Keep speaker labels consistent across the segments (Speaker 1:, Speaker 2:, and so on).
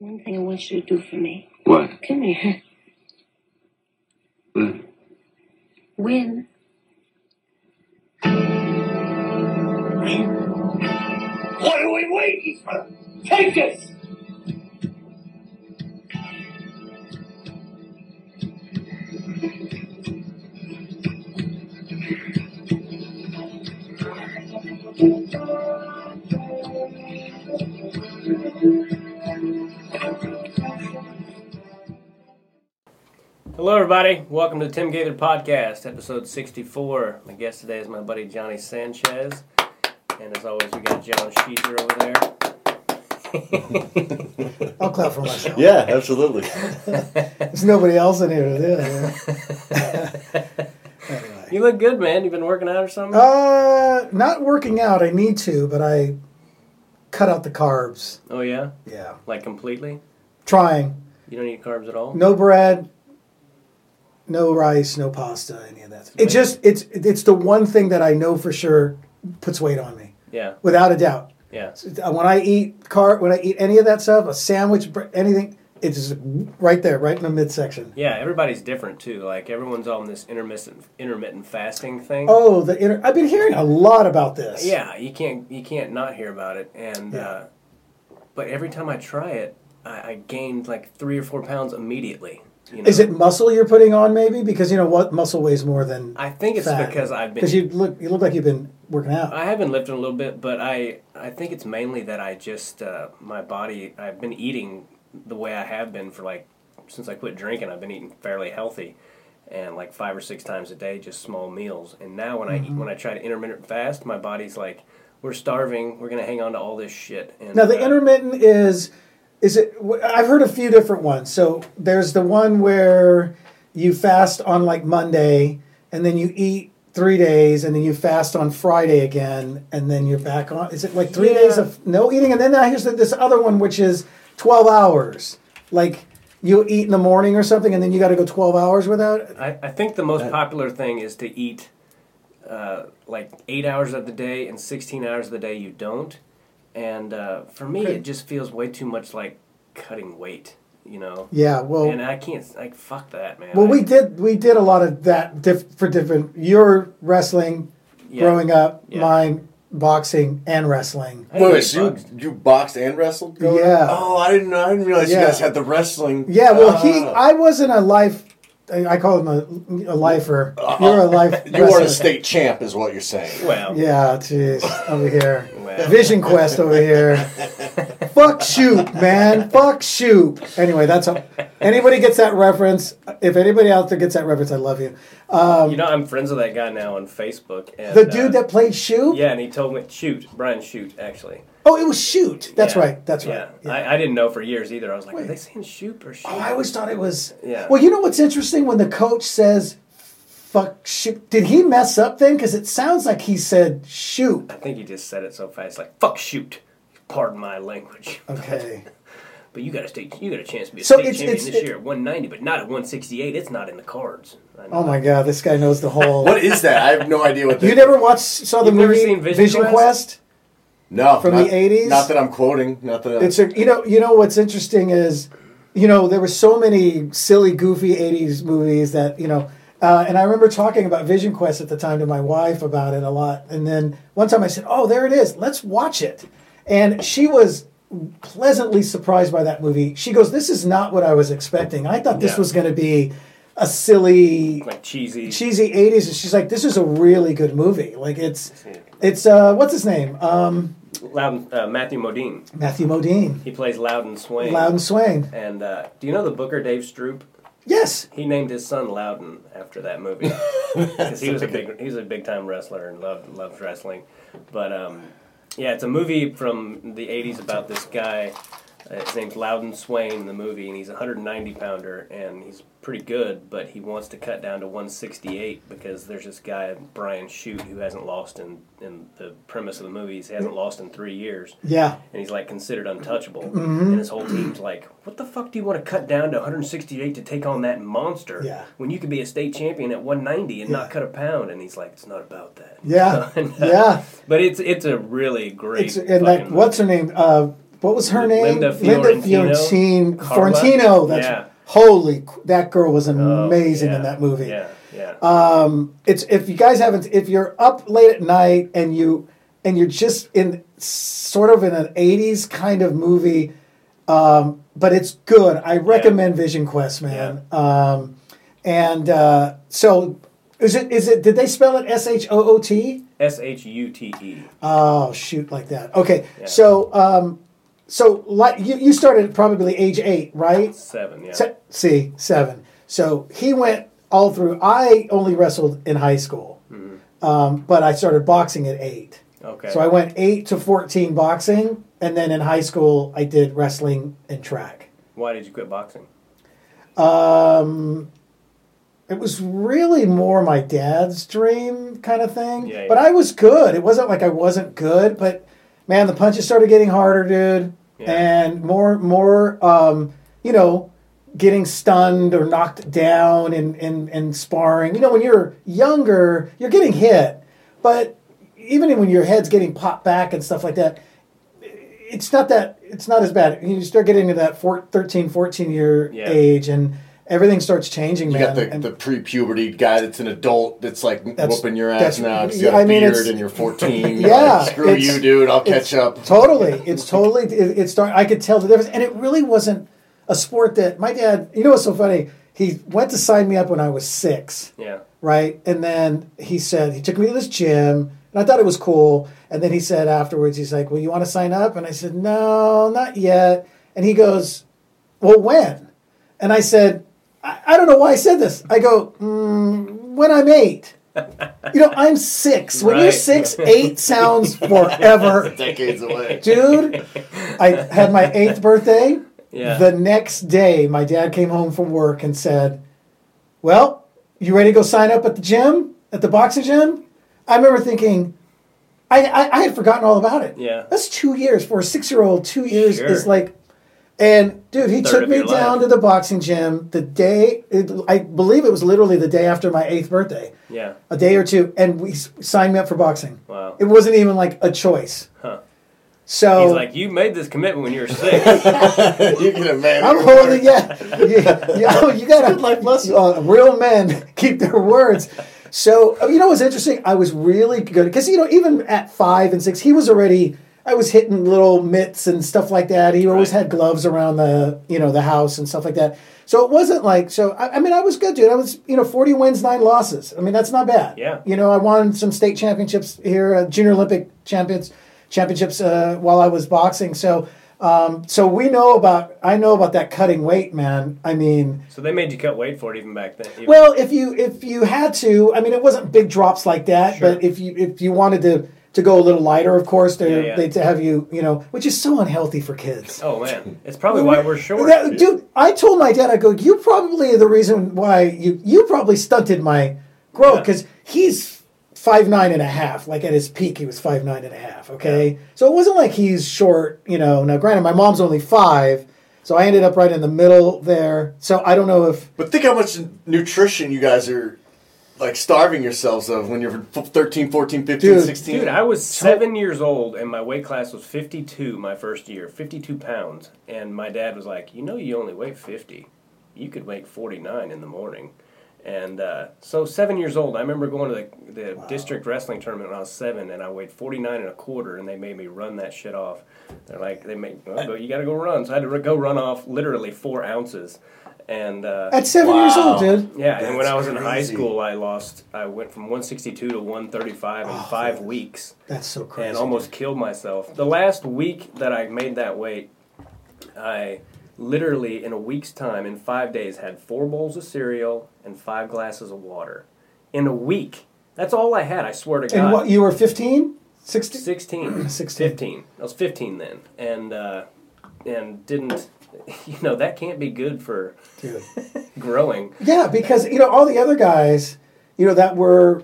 Speaker 1: One thing I want you to do for me.
Speaker 2: What?
Speaker 1: Come here.
Speaker 2: What?
Speaker 1: Win. Win.
Speaker 2: What are we waiting for? Take us!
Speaker 3: Hello, everybody. Welcome to the Tim Gaither Podcast, episode 64. My guest today is my buddy Johnny Sanchez. And as always, we got John Sheezer over there.
Speaker 4: I'll clap for myself.
Speaker 5: Yeah, absolutely.
Speaker 4: There's nobody else in here to do it. anyway.
Speaker 3: You look good, man. You've been working out or something?
Speaker 4: Uh, not working out. I need to, but I cut out the carbs.
Speaker 3: oh, yeah?
Speaker 4: Yeah.
Speaker 3: Like completely?
Speaker 4: Trying.
Speaker 3: You don't eat carbs at all?
Speaker 4: No bread, no rice, no pasta, any of that. It just it's it's the one thing that I know for sure puts weight on me,
Speaker 3: Yeah,
Speaker 4: without a doubt.
Speaker 3: yeah.
Speaker 4: When I eat car, when I eat any of that stuff, a sandwich, anything, it's right there, right in the midsection.
Speaker 3: Yeah, everybody's different too. Like everyone's on this intermittent intermittent fasting thing.
Speaker 4: Oh, the inter- I've been hearing a lot about this.
Speaker 3: Yeah, you can't you can't not hear about it. And
Speaker 4: Yeah.
Speaker 3: uh, but every time I try it, I, I gained like three or four pounds immediately. You know?
Speaker 4: Is it muscle you're putting on, maybe? Because you know what, muscle weighs more than
Speaker 3: I think it's
Speaker 4: fat.
Speaker 3: because I've been
Speaker 4: Because you look, you look like you've been working out.
Speaker 3: I have been lifting a little bit, but I I think it's mainly that I just uh, my body. I've been eating the way I have been for like since I quit drinking. I've been eating fairly healthy, and like five or six times a day, just small meals. And now when I
Speaker 4: Mm-hmm.
Speaker 3: eat, when I try to intermittent fast, my body's like, we're starving. We're gonna hang on to all this shit. And,
Speaker 4: now the
Speaker 3: uh,
Speaker 4: intermittent is, is it? I've heard a few different ones. So there's the one where you fast on like Monday, and then you eat three days, and then you fast on Friday again, and then you're back on. Is it like three
Speaker 3: Yeah.
Speaker 4: days of no eating, and then now here's the, this other one which is twelve hours, like. You eat in the morning or something, and then you got to go twelve hours without. it?
Speaker 3: I, I think the most popular thing is to eat uh, like eight hours of the day and 16 hours of the day you don't. And uh, for me,
Speaker 4: Okay.
Speaker 3: it just feels way too much like cutting weight, you know?
Speaker 4: Yeah, well,
Speaker 3: and I can't, like, fuck that, man.
Speaker 4: Well,
Speaker 3: I-
Speaker 4: we did we did a lot of that diff- for different. Your wrestling
Speaker 3: yeah.
Speaker 4: growing up,
Speaker 3: Yeah.
Speaker 4: mine boxing and wrestling.
Speaker 3: I
Speaker 5: Wait, wait, so you, you boxed and wrestled? growing
Speaker 4: Yeah.
Speaker 5: up? Oh, I didn't know. I didn't realize
Speaker 4: Yeah.
Speaker 5: you guys had the wrestling.
Speaker 4: Yeah, well, he
Speaker 5: Ah.
Speaker 4: I wasn't a life. I I call him a, a lifer. You're a life.
Speaker 5: You weren't a state champ, is what you're saying.
Speaker 3: Well,
Speaker 4: Yeah, jeez, over here.
Speaker 3: Well.
Speaker 4: Vision Quest over here. Fuck shoot, man. Fuck shoot. Anyway, that's a, anybody gets that reference. If anybody out there gets that reference, I love you.
Speaker 3: you know, I'm friends with that guy now on Facebook. And,
Speaker 4: The
Speaker 3: uh,
Speaker 4: dude that played shoot.
Speaker 3: Yeah, and he told me, shoot, Brian Shute, actually.
Speaker 4: Oh, it was shoot. That's
Speaker 3: Yeah.
Speaker 4: right. That's right. Yeah.
Speaker 3: I, I didn't know for years either. I was like, are they saying shoot or shoot?
Speaker 4: Oh, I always thought it was.
Speaker 3: Yeah.
Speaker 4: Well, you know what's interesting when the coach says, "Fuck shoot." Did he mess up then? Because it sounds like he said shoot.
Speaker 3: I think he just said it so fast, like "fuck shoot." Pardon my language.
Speaker 4: Okay.
Speaker 3: But you got a state, you got a chance to be a
Speaker 4: So
Speaker 3: state
Speaker 4: it's-
Speaker 3: champion
Speaker 4: it's-
Speaker 3: this
Speaker 4: it-
Speaker 3: year at 190, but not at 168. It's not in the cards. I know.
Speaker 4: Oh my God, this guy knows the whole.
Speaker 5: What is that? I have no idea what.
Speaker 4: You never watched saw the
Speaker 3: You've never
Speaker 4: movie
Speaker 3: seen Vision
Speaker 4: Quest?
Speaker 3: Quest?
Speaker 5: No,
Speaker 4: from
Speaker 5: not-
Speaker 4: the 80s?
Speaker 5: Not that I'm quoting. Not that. I'm,
Speaker 4: It's a you know you know what's interesting is you know there were so many silly goofy 80s movies that you know uh, and I remember talking about Vision Quest at the time to my wife about it a lot and then one time I said oh there it is let's watch it and she was pleasantly surprised by that movie she goes this is not what I was expecting I thought this
Speaker 3: Yeah.
Speaker 4: was going to be a silly
Speaker 3: like cheesy.
Speaker 4: cheesy 80s and she's like this is a really good movie like it's it's uh what's his name um
Speaker 3: Loudon, uh, Matthew Modine.
Speaker 4: Matthew Modine
Speaker 3: He plays Loudon Swain.
Speaker 4: Loudon Swain
Speaker 3: And uh, do you know the Booker Dave Stroop?
Speaker 4: Yes
Speaker 3: He named his son Loudon after that movie because he was a big he was a big time wrestler and loved loved wrestling. But um, yeah, it's a movie from the '80s about this guy. Uh, his name's Loudon Swain in the movie, and he's a 190 pounder, and he's pretty good, but he wants to cut down to 168 because there's this guy Brian Shute who hasn't lost in in the premise of the movie. He hasn't lost in three years
Speaker 4: yeah
Speaker 3: and he's like considered untouchable.
Speaker 4: Mm-hmm.
Speaker 3: And his whole team's like, "What the fuck do you want to cut down to 168 to take on that monster?
Speaker 4: Yeah.
Speaker 3: When you could be a state champion at 190 and
Speaker 4: Yeah.
Speaker 3: not cut a pound." And he's like, "It's not about that."
Speaker 4: Yeah,
Speaker 3: And, uh,
Speaker 4: yeah.
Speaker 3: But it's it's a really great.
Speaker 4: It's and that what's her name? Uh, what was her name?
Speaker 3: Linda Fiorentino?
Speaker 4: Fiorentino. Fiorentino. That's
Speaker 3: Yeah.
Speaker 4: holy. That girl was
Speaker 3: Oh,
Speaker 4: amazing
Speaker 3: yeah,
Speaker 4: in that movie.
Speaker 3: Yeah, yeah.
Speaker 4: Um, it's if you guys haven't, if you're up late at night and you and you're just in sort of in an '80s kind of movie, um, but it's good. I recommend Vision Quest, man. Um, and uh, so, is it is it? Did they spell it S H O O T?
Speaker 3: S H U T E.
Speaker 4: Oh, shoot, like that. Okay,
Speaker 3: Yeah.
Speaker 4: so um, so like you, you started at probably age eight, right?
Speaker 3: Seven, yeah.
Speaker 4: Se- see, seven. So he went all through. I only wrestled in high school, um, but I started boxing at eight.
Speaker 3: Okay.
Speaker 4: So I went eight to fourteen boxing, and then in high school I did wrestling and track.
Speaker 3: Why did you quit boxing?
Speaker 4: Um, it was really more my dad's dream kind of thing.
Speaker 3: Yeah, yeah.
Speaker 4: But I was good. It wasn't like I wasn't good, but man, the punches started getting harder, dude,
Speaker 3: Yeah.
Speaker 4: and more, more, um, you know, getting stunned or knocked down and, and, and sparring. You know, when you're younger, you're getting hit, but even when your head's getting popped back and stuff like that, it's not that it's not as bad. You start getting to that four, 13, 14 year
Speaker 3: Yeah.
Speaker 4: age, and everything starts changing. man.
Speaker 5: You got the,
Speaker 4: And
Speaker 5: the pre-puberty guy that's an adult that's like
Speaker 4: That's-
Speaker 5: whooping your ass now because you got a
Speaker 4: I mean,
Speaker 5: beard and you're 14.
Speaker 4: Yeah,
Speaker 5: like, screw you, dude. I'll catch up.
Speaker 4: Totally, it's totally. It, it start. I could tell the difference, and it really wasn't a sport that my dad. You know what's so funny? He went to sign me up when I was six,
Speaker 3: Yeah.
Speaker 4: right? And then he said he took me to this gym, and I thought it was cool. And then he said afterwards, he's like, "Well, you want to sign up?" And I said, "No, not yet." And he goes, "Well, when?" And I said, "I, I don't know why I said this." I go, mm, "When I'm eight. You know, I'm six. When you're six, eight sounds forever.
Speaker 5: Decades away.
Speaker 4: Dude, I had my eighth birthday.
Speaker 3: Yeah.
Speaker 4: The next day, my dad came home from work and said, Well, you ready to go sign up at the gym, at the boxing gym? I remember thinking, I, I, I had forgotten all about it.
Speaker 3: Yeah.
Speaker 4: That's two years. For a six year old, two years
Speaker 3: Sure.
Speaker 4: is like. And dude, he took me
Speaker 3: your
Speaker 4: down
Speaker 3: life.
Speaker 4: to the boxing gym the day, it, I believe it was literally the day after my eighth birthday,
Speaker 3: Yeah.
Speaker 4: a day or two, and we signed me up for boxing.
Speaker 3: Wow.
Speaker 4: It wasn't even like a choice.
Speaker 3: Huh.
Speaker 4: So
Speaker 3: He's like, you made this commitment when you were six.
Speaker 5: you can imagine.
Speaker 4: I'm holding, yeah, yeah, yeah, you gotta like uh, real men keep their words. So uh, you know what's interesting? I was really good because you know even at five and six, he was already. I was hitting little mitts and stuff like that. He always
Speaker 3: Right.
Speaker 4: had gloves around the you know the house and stuff like that. So it wasn't like so. I, I mean, I was good, dude. I was you know forty wins, nine losses. I mean, that's not bad.
Speaker 3: Yeah.
Speaker 4: You know, I won some state championships here, uh, junior Olympic champions championships uh, while I was boxing. So. Um, so we know about I know about that cutting weight, man. I mean,
Speaker 3: so they made you cut weight for it even back then. even-
Speaker 4: well, if you if you had to, I mean, it wasn't big drops like that,
Speaker 3: Sure.
Speaker 4: but if you if you wanted to to go a little lighter, of course, they
Speaker 3: Yeah, yeah.
Speaker 4: they to have you, you know, which is so unhealthy for kids.
Speaker 3: oh man, it's probably why we're short.
Speaker 4: That- dude, I told my dad, I go, you probably the reason why you you probably stunted my growth
Speaker 3: Yeah.
Speaker 4: because he's five nine and a half. Like at his peak, he was five nine and a half. Okay, so it wasn't like he's short. You know, now granted, my mom's only five, so I ended up right in the middle there. So I don't know if
Speaker 5: But think how much nutrition you guys are like starving yourselves of when you're 13, 14, 15,
Speaker 4: Dude,
Speaker 5: 16.
Speaker 3: Dude, I was seven years old and my weight class was 52 my first year, 52 pounds. And my dad was like, You know, you only weigh 50. You could weigh 49 in the morning. And uh, so, seven years old, I remember going to the, the district wrestling tournament when I was seven and I weighed 49 and a quarter and they made me run that shit off. They're like, they made, well, go- you got to go run. So I had to go run off literally four ounces. And uh,
Speaker 4: at seven years old, dude.
Speaker 3: yeah, and when I was in high school, I lost. I went from 162 to 135 in five weeks,
Speaker 4: That's so crazy.
Speaker 3: and almost killed myself. The last week that I made that weight, I literally in a week's time, in five days, had four bowls of cereal and five glasses of water. In a week, that's all I had. I swear to God.
Speaker 4: And what you were 15? 16?
Speaker 3: 16,
Speaker 4: 16.
Speaker 3: 15. I was 15 then, and uh, and didn't. You know that can't be good for
Speaker 4: Dude.
Speaker 3: growing.
Speaker 4: Yeah, because you know all the other guys, you know that were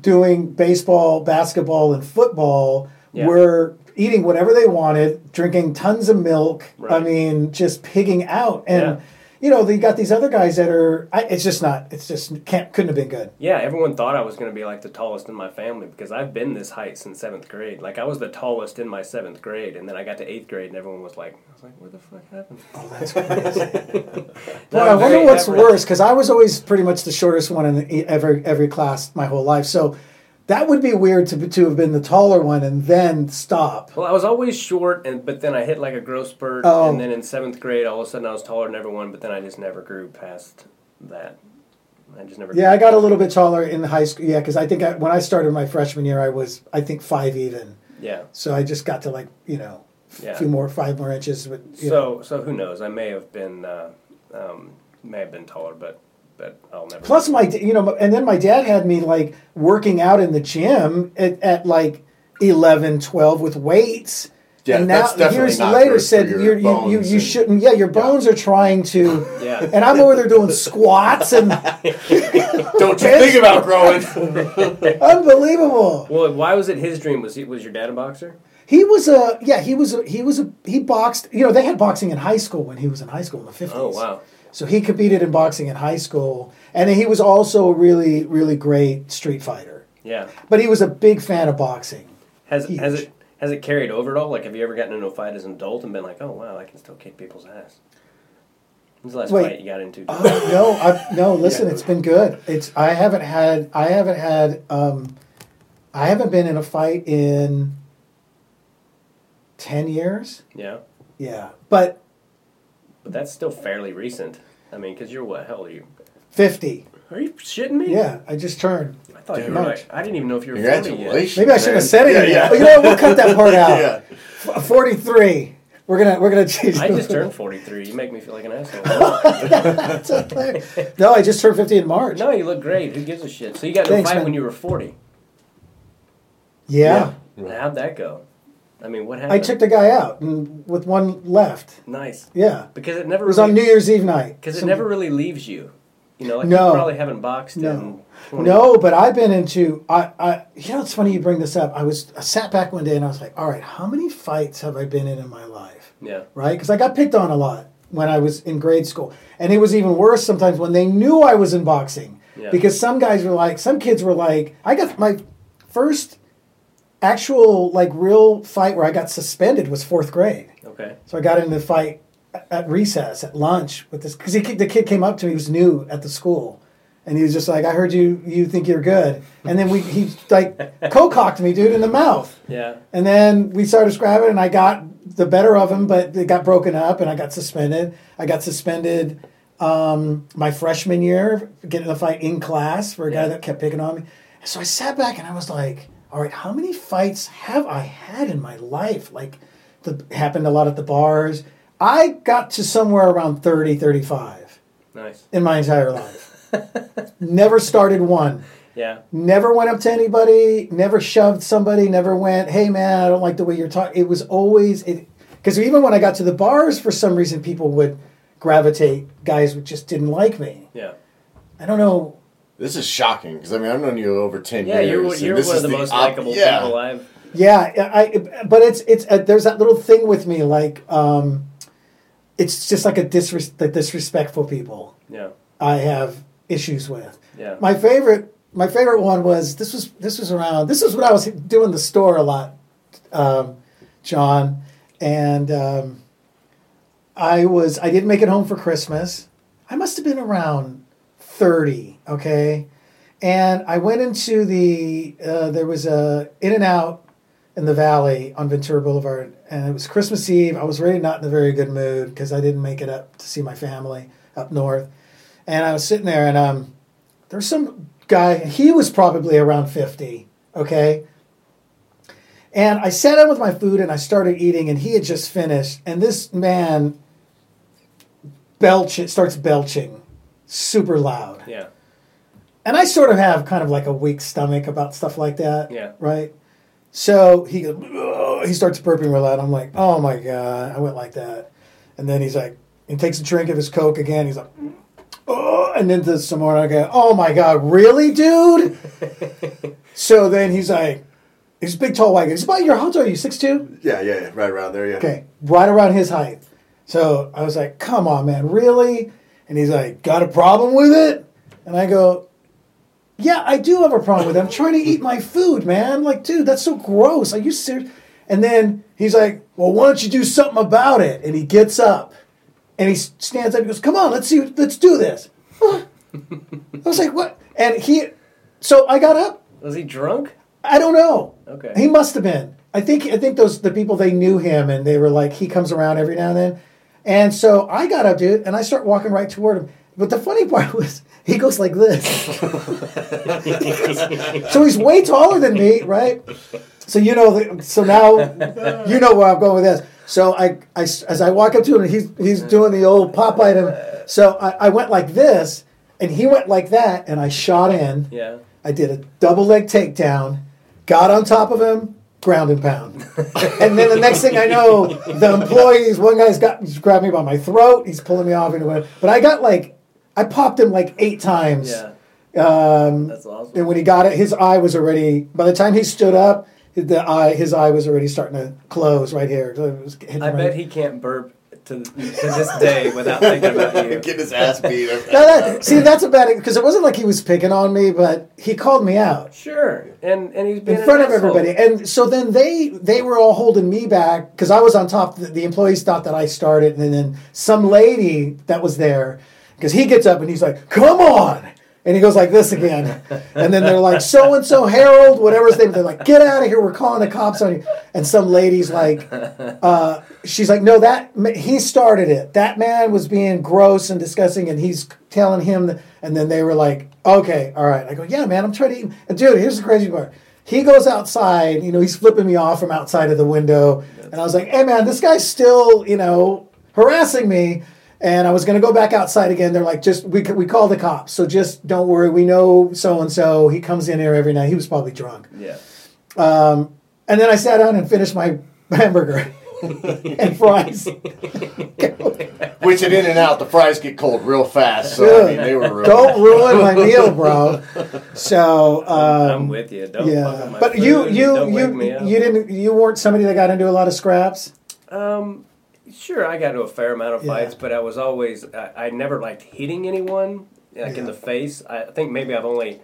Speaker 4: doing baseball, basketball, and football
Speaker 3: Yeah.
Speaker 4: were eating whatever they wanted, drinking tons of milk. I mean, just pigging out. And
Speaker 3: Yeah.
Speaker 4: You know, they got these other guys that are. I, it's just not. It's just can't couldn't have been good.
Speaker 3: Yeah, everyone thought I was going to be like the tallest in my family because I've been this height since seventh grade. Like I was the tallest in my seventh grade, and then I got to eighth grade, and everyone was like, "I was like, what the fuck happened?"
Speaker 4: Oh, that's crazy. Well, I wonder what's
Speaker 3: average.
Speaker 4: worse because I was always pretty much the shortest one in every every class my whole life. So that would be weird to to have been the taller one and then stop.
Speaker 3: Well, I was always short, and but then I hit like a growth spurt,
Speaker 4: Oh.
Speaker 3: and then in seventh grade, all of a sudden I was taller than everyone, but then I just never grew past that. I just never.
Speaker 4: Yeah, I got a little bit taller in high school. Yeah, because I think I, when I started my freshman year, I was I think five even.
Speaker 3: Yeah,
Speaker 4: So I just got to like you know a
Speaker 3: yeah.
Speaker 4: few more five more inches. You know.
Speaker 3: So so who knows? I may have been uh, um, may have been taller, but but I'll never.
Speaker 4: Plus my you know, and then my dad had me like working out in the gym at, at like 11, 12 with weights.
Speaker 5: Yeah,
Speaker 4: and now
Speaker 5: that's
Speaker 4: years
Speaker 5: not
Speaker 4: later
Speaker 5: good
Speaker 4: said
Speaker 5: for your
Speaker 4: you're, you you
Speaker 5: and-
Speaker 4: shouldn't. Yeah, your bones are trying to.
Speaker 3: Yeah.
Speaker 4: And I'm over there doing squats and
Speaker 5: Don't you think about growing?
Speaker 4: unbelievable.
Speaker 3: Well, why was it his dream? Was he was your dad a boxer?
Speaker 4: He was a yeah. He was a, he was a he boxed. You know they had boxing in high school when he was in high school in the fifties.
Speaker 3: Oh wow.
Speaker 4: So he competed in boxing in high school, and he was also a really really great street fighter.
Speaker 3: Yeah.
Speaker 4: But he was a big fan of boxing.
Speaker 3: Has
Speaker 4: Huge.
Speaker 3: has it has it carried over at all? Like, have you ever gotten into a fight as an adult and been like, oh wow, I can still kick people's ass? When's the last
Speaker 4: Wait.
Speaker 3: fight you got into?
Speaker 4: Oh, no, I've, no. Listen, it's been good. It's I haven't had I haven't had um, I haven't been in a fight in ten years.
Speaker 3: yeah,
Speaker 4: Yeah, but
Speaker 3: but that's still fairly recent. I mean, because you're what? Hell, are you?
Speaker 4: fifty.
Speaker 3: Are you shitting me?
Speaker 4: Yeah, I just turned.
Speaker 3: I thought you
Speaker 5: Dude.
Speaker 3: were like, I didn't even know if you were forty yet.
Speaker 5: Congratulations.
Speaker 4: Maybe I shouldn't have said it.
Speaker 5: Yeah,
Speaker 4: But you know what? We'll cut that part out.
Speaker 5: yeah.
Speaker 4: F- Forty-three. We're gonna we're gonna change.
Speaker 3: I just turned forty three. You make me feel like an asshole.
Speaker 4: That's okay. no, I just turned fifty in March.
Speaker 3: no, you look great. Who gives a shit? So you got into a
Speaker 4: Thanks,
Speaker 3: fight
Speaker 4: man.
Speaker 3: when you were forty.
Speaker 4: Yeah.
Speaker 3: How'd that go? I mean, what happened?
Speaker 4: I took the guy out and with one left.
Speaker 3: nice
Speaker 4: Yeah,
Speaker 3: because it never.
Speaker 4: it was
Speaker 3: really,
Speaker 4: on New Year's Eve night.
Speaker 3: because it never really leaves you. You know, like
Speaker 4: No.
Speaker 3: you probably haven't boxed
Speaker 4: No.
Speaker 3: in
Speaker 4: No, but I've been into I, I you know it's funny you bring this up. I was I sat back one day and I was like, all right, how many fights have I been in in my life?
Speaker 3: Yeah,
Speaker 4: Right? Because I got picked on a lot when I was in grade school, and it was even worse sometimes when they knew I was in boxing.
Speaker 3: Yeah.
Speaker 4: Because some guys were like, some kids were like, I got my first actual like real fight where I got suspended was fourth grade.
Speaker 3: okay.
Speaker 4: So I got into the fight at- recess at lunch with this because the kid came up to me. He was new at the school, and he was just like, "I heard you. You think you're good." And then we he like co-cocked me, dude, in the mouth.
Speaker 3: Yeah,
Speaker 4: And then we started scrapping, and I got the better of him, but it got broken up, and I got suspended. I got suspended um, my freshman year, getting in a fight in class for a guy that kept picking on me. So I sat back and I was like, all right, how many fights have I had in my life? Like, the happened a lot at the bars. I got to somewhere around 30, 35
Speaker 3: nice.
Speaker 4: in my entire life. never started one.
Speaker 3: Yeah,
Speaker 4: Never went up to anybody. Never shoved somebody. Never went, "Hey man, I don't like the way you're talking." It was always it because even when I got to the bars, for some reason, people would gravitate. Guys just didn't like me.
Speaker 3: yeah,
Speaker 4: I don't know.
Speaker 5: This is shocking because I mean I've known you over ten
Speaker 3: yeah.
Speaker 5: years.
Speaker 3: You're you're
Speaker 5: this
Speaker 3: one of
Speaker 5: is
Speaker 3: the most
Speaker 5: op-
Speaker 3: likable
Speaker 5: yeah.
Speaker 3: people I've.
Speaker 4: Yeah, I. But it's it's uh, there's that little thing with me like um, it's just like a disres- the disrespectful people.
Speaker 3: Yeah,
Speaker 4: I have issues with.
Speaker 3: yeah.
Speaker 4: My favorite, my favorite one was this was this was around this was when I was doing the store a lot, um, John, and um, I was I didn't make it home for Christmas. I must have been around thirty, okay, and I went into the uh, there was a In-N-Out in the Valley on Ventura Boulevard, and it was Christmas Eve. I was really not in a very good mood because I didn't make it up to see my family up north, and I was sitting there and um there's some guy he was probably around 50 okay? And i sat down with my food and i started eating and he had just finished and this man belch it starts belching super loud
Speaker 3: Yeah,
Speaker 4: and i sort of have kind of like a weak stomach about stuff like that
Speaker 3: Yeah.
Speaker 4: right so he goes "Ugh," he starts burping real loud i'm like oh my god i went like that and then he's like he takes a drink of his coke again he's like oh, and then does some more. And I go, oh my god, really, dude? so then he's like, he's a big, tall white guy. He's about your how tall are you? Six two?
Speaker 5: Yeah, yeah, yeah, right around there. Yeah.
Speaker 4: Okay, right around his height. So I was like, come on, man, really? And he's like, got a problem with it? And I go, yeah, I do have a problem with it. I'm trying to eat my food, man. Like, dude, that's so gross. Are you serious? And then he's like, well, why don't you do something about it? And he gets up and he stands up and goes, come on, let's see, let's do this. I was like, what? And he, so I got up.
Speaker 3: Was he drunk?
Speaker 4: I don't know.
Speaker 3: Okay.
Speaker 4: He must have been. I think I think those the people they knew him and they were like he comes around every now and then. And so I got up, dude, and I start walking right toward him. But the funny part was he goes like this. so he's way taller than me, right? So you know, so now you know where I'm going with this. So I, I as I walk up to him, he's he's doing the old pop item. So I, I went like this, and he went like that, and I shot in.
Speaker 3: Yeah.
Speaker 4: I did a double leg takedown, got on top of him, ground and pound. and then the next thing I know, the employees, one guy's got he's grabbed me by my throat, he's pulling me off into. But I got like I popped him like eight times.
Speaker 3: Yeah.
Speaker 4: Um,
Speaker 3: That's awesome.
Speaker 4: and when he got it, his eye was already. By the time he stood up, the eye, his eye was already starting to close right here. So it was
Speaker 3: I
Speaker 4: right-
Speaker 3: bet he can't burp to, to this day without thinking about you.
Speaker 5: Getting his ass beat.
Speaker 4: Now that, see, that's a bad because it wasn't like he was picking on me, but he called me out.
Speaker 3: Sure, and and he's been
Speaker 4: in front of everybody. And so then they they were all holding me back because I was on top. The, the employees thought that I started, and then some lady that was there because he gets up and he's like, "Come on." And he goes like this again, and then they're like, "So and so Harold, whatever his name." They're like, "Get out of here! We're calling the cops on you." And some lady's like, uh, "She's like, no, that he started it. That man was being gross and disgusting, and he's telling him." And then they were like, "Okay, all right." I go, "Yeah, man, I'm trying to eat." And dude, here's the crazy part. He goes outside, you know, he's flipping me off from outside of the window. And I was like, hey, man, this guy's still, you know, harassing me. And I was going to go back outside again. They're like, just, we, we call the cops. So just don't worry. We know so and so. He comes in here every night. He was probably drunk.
Speaker 3: Yeah.
Speaker 4: Um, and then I sat down and finished my hamburger and fries.
Speaker 5: Which at In-N-Out, the fries get cold real fast. So I mean, they were real.
Speaker 4: Don't ruin my meal, bro. So um,
Speaker 3: I'm with you. Don't fuck
Speaker 4: yeah,
Speaker 3: with my
Speaker 4: but you
Speaker 3: food.
Speaker 4: you
Speaker 3: Don't
Speaker 4: you you didn't you weren't somebody that got into a lot of scraps.
Speaker 3: Um, sure, I got into a fair amount of
Speaker 4: Yeah.
Speaker 3: fights, but I was always I, I never liked hitting anyone like in the face. I think maybe I've only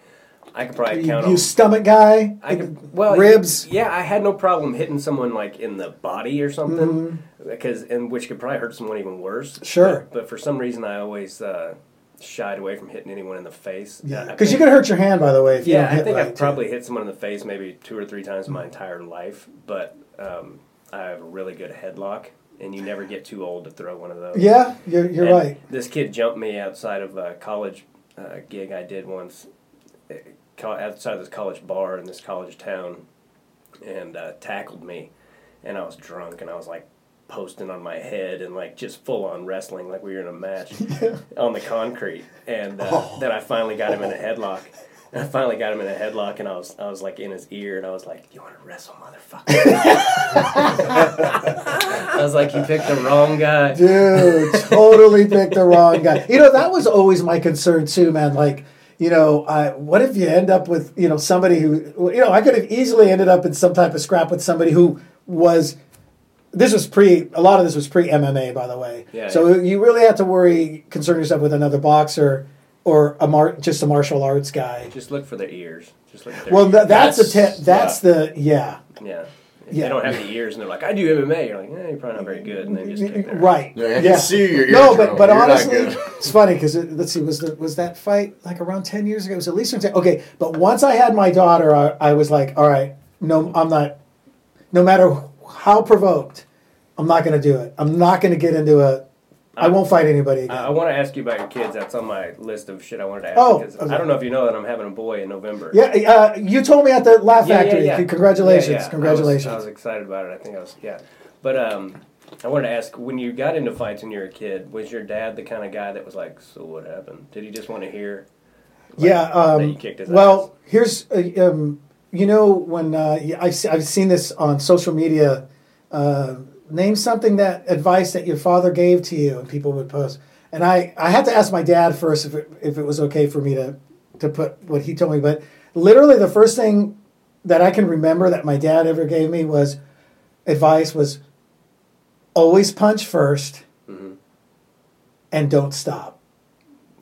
Speaker 3: I could probably count
Speaker 4: You
Speaker 3: on.
Speaker 4: stomach guy,
Speaker 3: I could well
Speaker 4: ribs.
Speaker 3: Yeah, I had no problem hitting someone like in the body or something because and which could probably hurt someone even worse.
Speaker 4: Mm-hmm. Sure.
Speaker 3: but, but for some reason I always uh, shied away from hitting anyone in the face.
Speaker 4: Yeah, because you could hurt your hand, by the way. If you
Speaker 3: yeah, I think
Speaker 4: right,
Speaker 3: I've
Speaker 4: too.
Speaker 3: probably hit someone in the face maybe two or three times in my entire life, but um, I have a really good headlock, and you never get too old to throw one of those.
Speaker 4: Yeah, you're, you're
Speaker 3: And
Speaker 4: right.
Speaker 3: This kid jumped me outside of a college uh, gig I did once, uh, outside of this college bar in this college town, and uh, tackled me, and I was drunk, and I was like posting on my head and like just full on wrestling like we were in a match on the concrete, and uh,
Speaker 4: Oh.
Speaker 3: then I finally got him in a headlock. And I finally got him in a headlock, and I was I was like in his ear, and I was like, "You want to wrestle, motherfucker?" I was like, "You picked the wrong guy."
Speaker 4: Dude, totally picked the wrong guy. You know, that was always my concern too, man. Like, you know, I, what if you end up with, you know, somebody who, you know, I could have easily ended up in some type of scrap with somebody who was, this was pre, a lot of this was pre MMA, by the way.
Speaker 3: Yeah,
Speaker 4: so you really have to worry, concern yourself with another boxer or a mar- just a martial arts guy.
Speaker 3: Just look for their ears. Just look at their
Speaker 4: Well,
Speaker 3: ears.
Speaker 4: th- that's,
Speaker 5: That's-
Speaker 4: the te- that's the, yeah.
Speaker 3: yeah. If
Speaker 4: Yeah.
Speaker 3: they don't have the ears and they're like, I do MMA, you're like, eh, you're probably not very good. And then just kick their.
Speaker 4: Right.
Speaker 5: Yeah, I can see your
Speaker 4: ears.
Speaker 5: No,
Speaker 4: but but
Speaker 5: You're
Speaker 4: honestly, it's funny because let's see, was the, was that fight like around ten years ago? It was at least ten. Okay, but once I had my daughter, I, I was like, all right, no, I'm not. No matter how provoked, I'm not going to do it. I'm not going to get into a. I won't fight anybody again.
Speaker 3: I, I want to ask you about your kids. That's on my list of shit I wanted to ask.
Speaker 4: Oh, okay.
Speaker 3: I don't know if you know that I'm having a boy in November.
Speaker 4: yeah, uh, you told me at the Laugh
Speaker 3: Yeah, yeah,
Speaker 4: Factory.
Speaker 3: yeah.
Speaker 4: Congratulations,
Speaker 3: Yeah, yeah. I was-
Speaker 4: congratulations.
Speaker 3: I was, excited about it. I think I was, yeah. But um, I wanted to ask when you got into fights when you were a kid, was your dad the kind of guy that was like, so what happened? Did he just want to hear?
Speaker 4: yeah.
Speaker 3: that you
Speaker 4: Um,
Speaker 3: kicked his
Speaker 4: well, here's uh, um, you know when uh, I've I've seen this on social media. Uh, name something that advice that your father gave to you, and people would post. And I I had to ask my dad first if it, if it was okay for me to to put what he told me. But literally, the first thing that I can remember that my dad ever gave me was advice was always punch 1st
Speaker 3: Mm-hmm.
Speaker 4: and don't stop.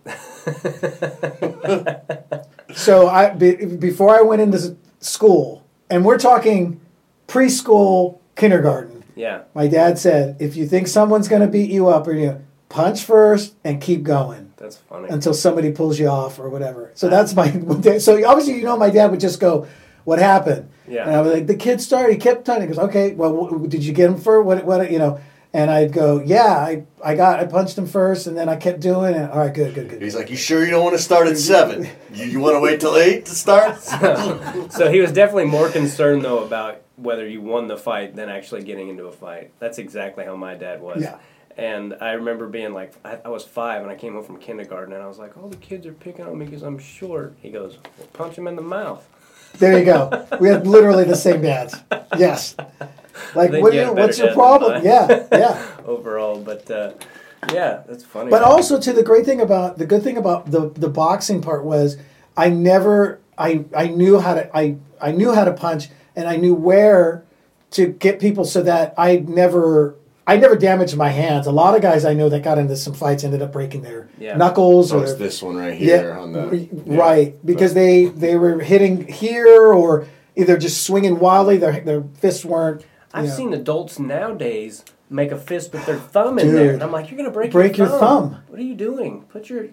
Speaker 4: So I be, before I went into school, and we're talking preschool, kindergarten.
Speaker 3: Yeah.
Speaker 4: My dad said, if you think someone's going to beat you up, or you punch first and keep going
Speaker 3: That's funny.
Speaker 4: until somebody pulls you off or whatever. So that's my. So obviously, you know, my dad would just go, "What happened?"
Speaker 3: Yeah.
Speaker 4: And I was like, "The kid started. He kept telling." He goes, "Okay, well, did you get him for what? What? You know?" And I'd go, "Yeah, I, I got, I punched him first, and then I kept doing it. All right, good, good, good."
Speaker 5: He's like, you sure you don't want to start at seven? You, you want to wait till eight to start?
Speaker 3: so he was definitely more concerned though about whether you won the fight than actually getting into a fight. That's exactly how my dad was.
Speaker 4: Yeah.
Speaker 3: And I remember being like, I, I was five and I came home from kindergarten and I was like, all the kids are picking on me because I'm short. He goes, well, punch him in the mouth.
Speaker 4: There you go. We had literally the same dads. Yes. Like, what
Speaker 3: you had
Speaker 4: what's your problem? Yeah, yeah.
Speaker 3: Overall, but uh, yeah, that's funny.
Speaker 4: But also, to the great thing about the good thing about the the boxing part was, I never, I I knew how to, I I knew how to punch, and I knew where to get people so that I never. I never damaged my hands. A lot of guys I know that got into some fights ended up breaking their
Speaker 3: Yeah.
Speaker 4: knuckles
Speaker 5: So
Speaker 4: or
Speaker 5: it's
Speaker 4: their
Speaker 5: this one right here yeah, on the
Speaker 4: R- right because they they were hitting here or either just swinging wildly their their fists weren't
Speaker 3: I've
Speaker 4: you know.
Speaker 3: seen adults nowadays make a fist with their thumb in there, and I'm like, you're gonna break,
Speaker 4: Break
Speaker 3: your,
Speaker 4: your
Speaker 3: thumb.
Speaker 4: thumb.
Speaker 3: What are you doing? Put your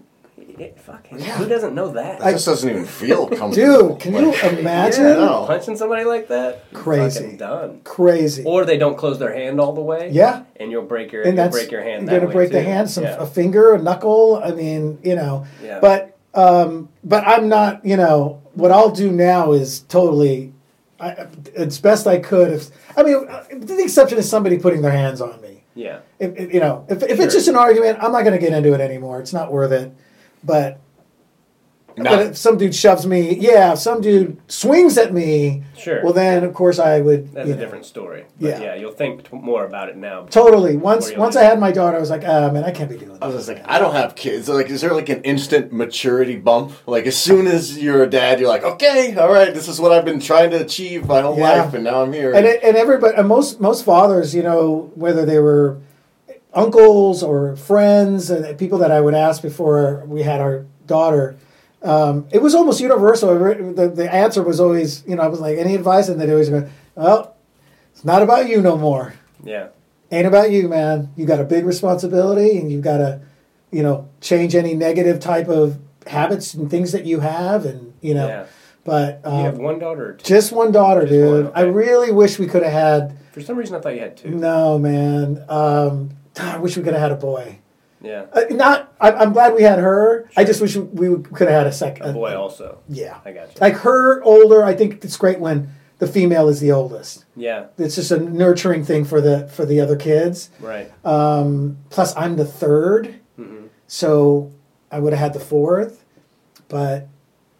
Speaker 3: it, fuck. Who doesn't know that?
Speaker 5: It just doesn't even feel comfortable.
Speaker 4: dude can you imagine
Speaker 5: Yeah, no.
Speaker 3: punching somebody like that,
Speaker 4: Crazy.
Speaker 3: done.
Speaker 4: crazy
Speaker 3: Or they don't close their hand all the way.
Speaker 4: yeah
Speaker 3: and you'll break your
Speaker 4: and
Speaker 3: you'll
Speaker 4: that's
Speaker 3: break your hand.
Speaker 4: you're gonna
Speaker 3: way
Speaker 4: break the hand some
Speaker 3: Yeah.
Speaker 4: a finger a knuckle i mean you know
Speaker 3: Yeah.
Speaker 4: but um but i'm not you know what i'll do now is totally I, it's best i could if i mean uh, the exception is somebody putting their hands on me
Speaker 3: yeah,
Speaker 4: if, if- you know if, if
Speaker 3: Sure.
Speaker 4: it's just an argument i'm not going to get into it anymore it's not worth it but
Speaker 5: No.
Speaker 4: but if some dude shoves me yeah if some dude swings at me
Speaker 3: sure.
Speaker 4: well then of course i would
Speaker 3: that's a
Speaker 4: know,
Speaker 3: different story. But
Speaker 4: Yeah.
Speaker 3: yeah, you'll think t- more about it now.
Speaker 4: totally once once
Speaker 3: just-
Speaker 4: i had my daughter i was like ah man i can't be doing that.
Speaker 5: I was
Speaker 4: this
Speaker 5: just like, I don't have kids. Like, is there like an instant maturity bump? Like, as soon as you're a dad, you're like, okay, all right, this is what I've been trying to achieve my whole
Speaker 4: Yeah.
Speaker 5: life, and now I'm here.
Speaker 4: and it, and everybody and most most fathers you know whether they were uncles or friends and people that i would ask before we had our daughter um, it was almost universal the, the answer was always you know i was like any advice and they'd always go well it's not about you no more
Speaker 3: Yeah,
Speaker 4: ain't about you man you got a big responsibility and you've got to you know change any negative type of habits and things that you have and you know
Speaker 3: yeah.
Speaker 4: but
Speaker 3: You have
Speaker 4: um,
Speaker 3: one daughter or two?
Speaker 4: just one daughter
Speaker 3: Just
Speaker 4: dude
Speaker 3: one,
Speaker 4: i really wish we could have had
Speaker 3: For some reason, I thought you had two.
Speaker 4: no, man. Um, I wish we could have had a boy.
Speaker 3: Yeah,
Speaker 4: Uh, not. I, I'm glad we had her. I just wish we could have had a second.
Speaker 3: a boy also.
Speaker 4: Yeah.
Speaker 3: I got you.
Speaker 4: Like her older. I think it's great when the female is the oldest.
Speaker 3: Yeah,
Speaker 4: It's just a nurturing thing for the for the other kids.
Speaker 3: right.
Speaker 4: Um, plus, I'm the 3rd
Speaker 3: Mhm.
Speaker 4: so I would have had the fourth. But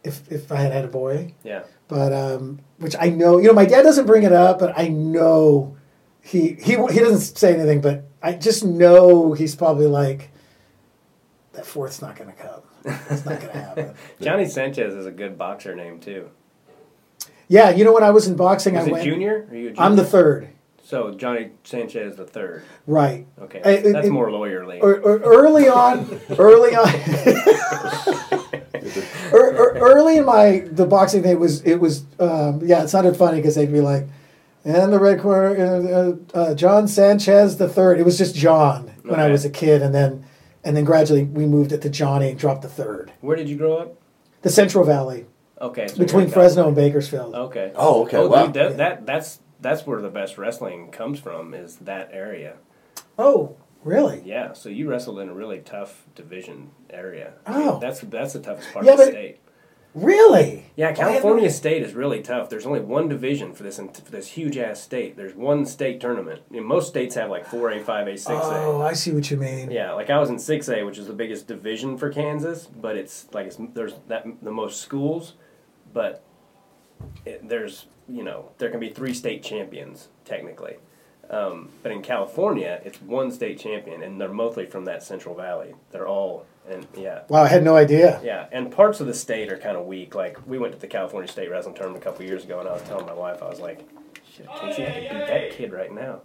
Speaker 4: if if I had had a boy,
Speaker 3: Yeah,
Speaker 4: but um, which I know, you know, my dad doesn't bring it up, but I know he he he doesn't say anything, but I just know he's probably like that fourth's not going to come. It's not going to happen.
Speaker 3: Johnny Sanchez is a good boxer name too.
Speaker 4: yeah, you know, when I was in boxing,
Speaker 3: Is
Speaker 4: I went.
Speaker 3: junior? Are you a junior?
Speaker 4: I'm the third,
Speaker 3: So Johnny Sanchez the third.
Speaker 4: right?
Speaker 3: Okay,
Speaker 4: I-
Speaker 3: that's,
Speaker 4: it-
Speaker 3: that's
Speaker 4: it-
Speaker 3: more lawyerly.
Speaker 4: Or, or early on, early on, or, or early in my the boxing thing was it was um, yeah it sounded funny because they'd be like, and the red corner uh, uh, uh, John Sanchez the third. It was just John when I was a kid, and then and then gradually we moved it to Johnny and dropped the third.
Speaker 3: Where did you grow up?
Speaker 4: The Central Valley
Speaker 3: Okay, so
Speaker 4: between
Speaker 3: you're
Speaker 4: Fresno and Bakersfield.
Speaker 3: Okay.
Speaker 5: Oh, okay,
Speaker 3: Oh,
Speaker 5: wow.
Speaker 3: dude, that, that that's that's where the best wrestling comes from is that area.
Speaker 4: Oh, really?
Speaker 3: Yeah. So you wrestled in a really tough division area.
Speaker 4: Oh.
Speaker 3: That's that's the toughest part
Speaker 4: Yeah,
Speaker 3: of the
Speaker 4: but-
Speaker 3: state.
Speaker 4: Really?
Speaker 3: Yeah, California State is really tough. There's only one division for this for this huge ass state. There's one state tournament. I mean, most states have like four A, five A, six A.
Speaker 4: Oh, I see what you mean.
Speaker 3: Yeah, like I was in six A, which is the biggest division for Kansas, but it's like it's, there's that the most schools, but it, there's you know there can be three state champions technically, um, but in California it's one state champion, and they're mostly from that Central Valley. They're all and yeah.
Speaker 4: Wow, I had no idea.
Speaker 3: Yeah, and parts of the state are kind of weak. Like we went to the California State Wrestling Tournament a couple years ago, and I was telling my wife, I was like, "Shit, Casey, I could beat that kid right now."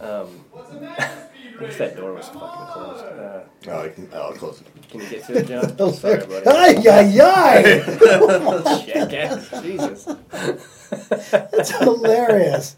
Speaker 3: Um, I wish that door was fucking closed. Uh,
Speaker 5: Oh, I can, I'll close it.
Speaker 3: can you get to it, John? Oh sorry, buddy.
Speaker 4: Ay, ay, ay!
Speaker 3: Jackass. Jesus.
Speaker 4: That's hilarious.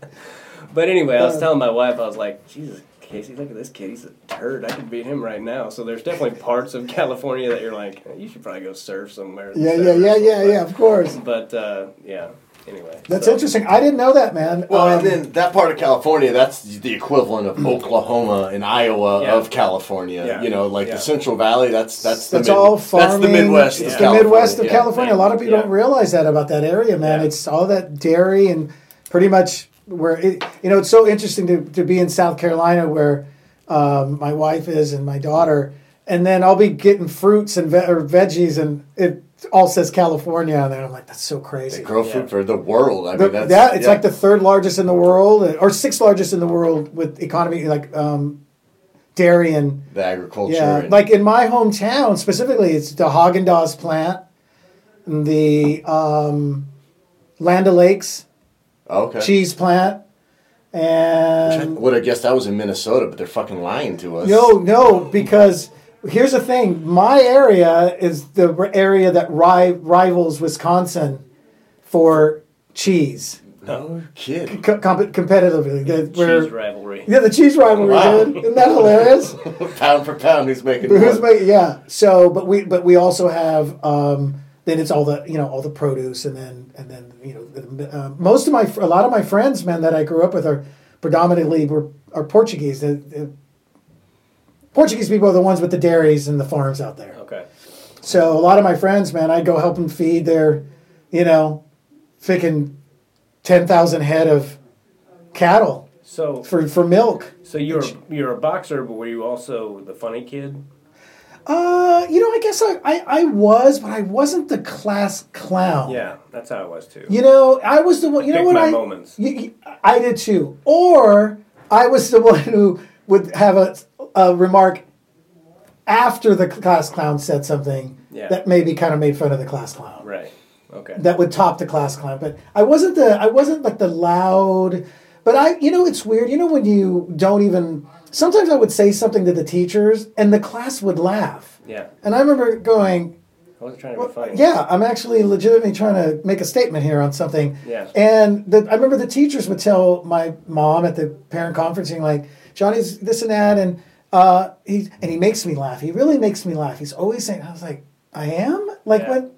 Speaker 3: But anyway, I was
Speaker 4: Uh,
Speaker 3: telling my wife, I was like, Jesus, Casey, look at this kid. He's a turd. I could beat him right now. So there's definitely parts of California that you're like, you should probably go surf somewhere.
Speaker 4: Yeah,
Speaker 3: instead
Speaker 4: yeah, yeah,
Speaker 3: wrestle."
Speaker 4: yeah, yeah, of course.
Speaker 3: But uh, yeah, anyway.
Speaker 4: That's
Speaker 3: so-
Speaker 4: interesting. I didn't know that, man.
Speaker 5: Well,
Speaker 4: Um,
Speaker 5: and then that part of California, that's the equivalent of Oklahoma and Iowa
Speaker 3: Yeah.
Speaker 5: of California.
Speaker 3: Yeah.
Speaker 5: You know, like
Speaker 3: Yeah.
Speaker 5: the Central Valley. That's that's the
Speaker 4: That's
Speaker 5: mid-
Speaker 4: all farming.
Speaker 5: That's the Midwest.
Speaker 4: It's
Speaker 5: of
Speaker 4: the Midwest of
Speaker 5: yeah.
Speaker 4: California. A lot of people
Speaker 3: Yeah.
Speaker 4: don't realize that about that area, man.
Speaker 3: Yeah.
Speaker 4: It's all that dairy and pretty much where it, you know. It's so interesting to to be in South Carolina where um, my wife is and my daughter, and then I'll be getting fruits and ve- or veggies, and it all says California on there. I'm like, that's so crazy.
Speaker 5: They
Speaker 4: crazy.
Speaker 5: grow
Speaker 3: Yeah.
Speaker 5: food for the world. I
Speaker 4: The-
Speaker 5: mean, that's
Speaker 4: that it's
Speaker 5: yeah.
Speaker 4: like the third largest in the world, or sixth largest in the world with economy like um, dairy and
Speaker 5: the agriculture.
Speaker 4: yeah,
Speaker 5: and-
Speaker 4: like in my hometown specifically, it's the Haagen Dazs plant, and the um, Land O'Lakes
Speaker 5: okay.
Speaker 4: cheese plant,
Speaker 5: I
Speaker 4: and
Speaker 5: would have guessed that was in Minnesota, but they're fucking lying to us.
Speaker 4: no, no, because here's the thing: my area is the area that ri- rivals Wisconsin for cheese,
Speaker 5: no kid.
Speaker 4: co- comp- competitively. The-
Speaker 3: Cheese rivalry.
Speaker 4: yeah, the cheese rivalry,
Speaker 5: Wow.
Speaker 4: dude. Isn't that hilarious?
Speaker 5: pound for pound, who's making
Speaker 4: Who's making? Yeah. So, but we but we also have um, then it's all the you know all the produce and then and then you know uh, most of my a lot of my friends man that I grew up with are predominantly were are Portuguese. The, the Portuguese people are the ones with the dairies and the farms out there.
Speaker 3: Okay.
Speaker 4: So a lot of my friends, man, I'd go help them feed their, you know, freaking ten thousand head of cattle
Speaker 3: So,
Speaker 4: for for milk.
Speaker 3: so you're you're a boxer, but were you also the funny kid?
Speaker 4: Uh, you know, I guess I, I, I was, but I wasn't the class clown.
Speaker 3: Yeah, that's how I was too.
Speaker 4: You know, I was the one. You know what
Speaker 3: my
Speaker 4: I?
Speaker 3: moments.
Speaker 4: y- y- I did too. Or I was the one who would have a, a remark after the class clown said something
Speaker 3: Yeah.
Speaker 4: that maybe kind of made fun of the class clown.
Speaker 3: Right. Okay.
Speaker 4: That would top the class clown. But I wasn't the. I wasn't like the loud. But I, you know, it's weird. You know, when you don't even. Sometimes I would say something to the teachers, and the class would laugh.
Speaker 3: yeah.
Speaker 4: And I remember going,
Speaker 3: I wasn't trying to be funny.
Speaker 4: yeah, I'm actually legitimately trying to make a statement here on something.
Speaker 3: Yeah.
Speaker 4: And the, I remember the teachers would tell my mom at the parent conferencing, like, Johnny's this and that, and uh, he and he makes me laugh. He really makes me laugh. He's always saying, I was like, I am like
Speaker 3: Yeah.
Speaker 4: when.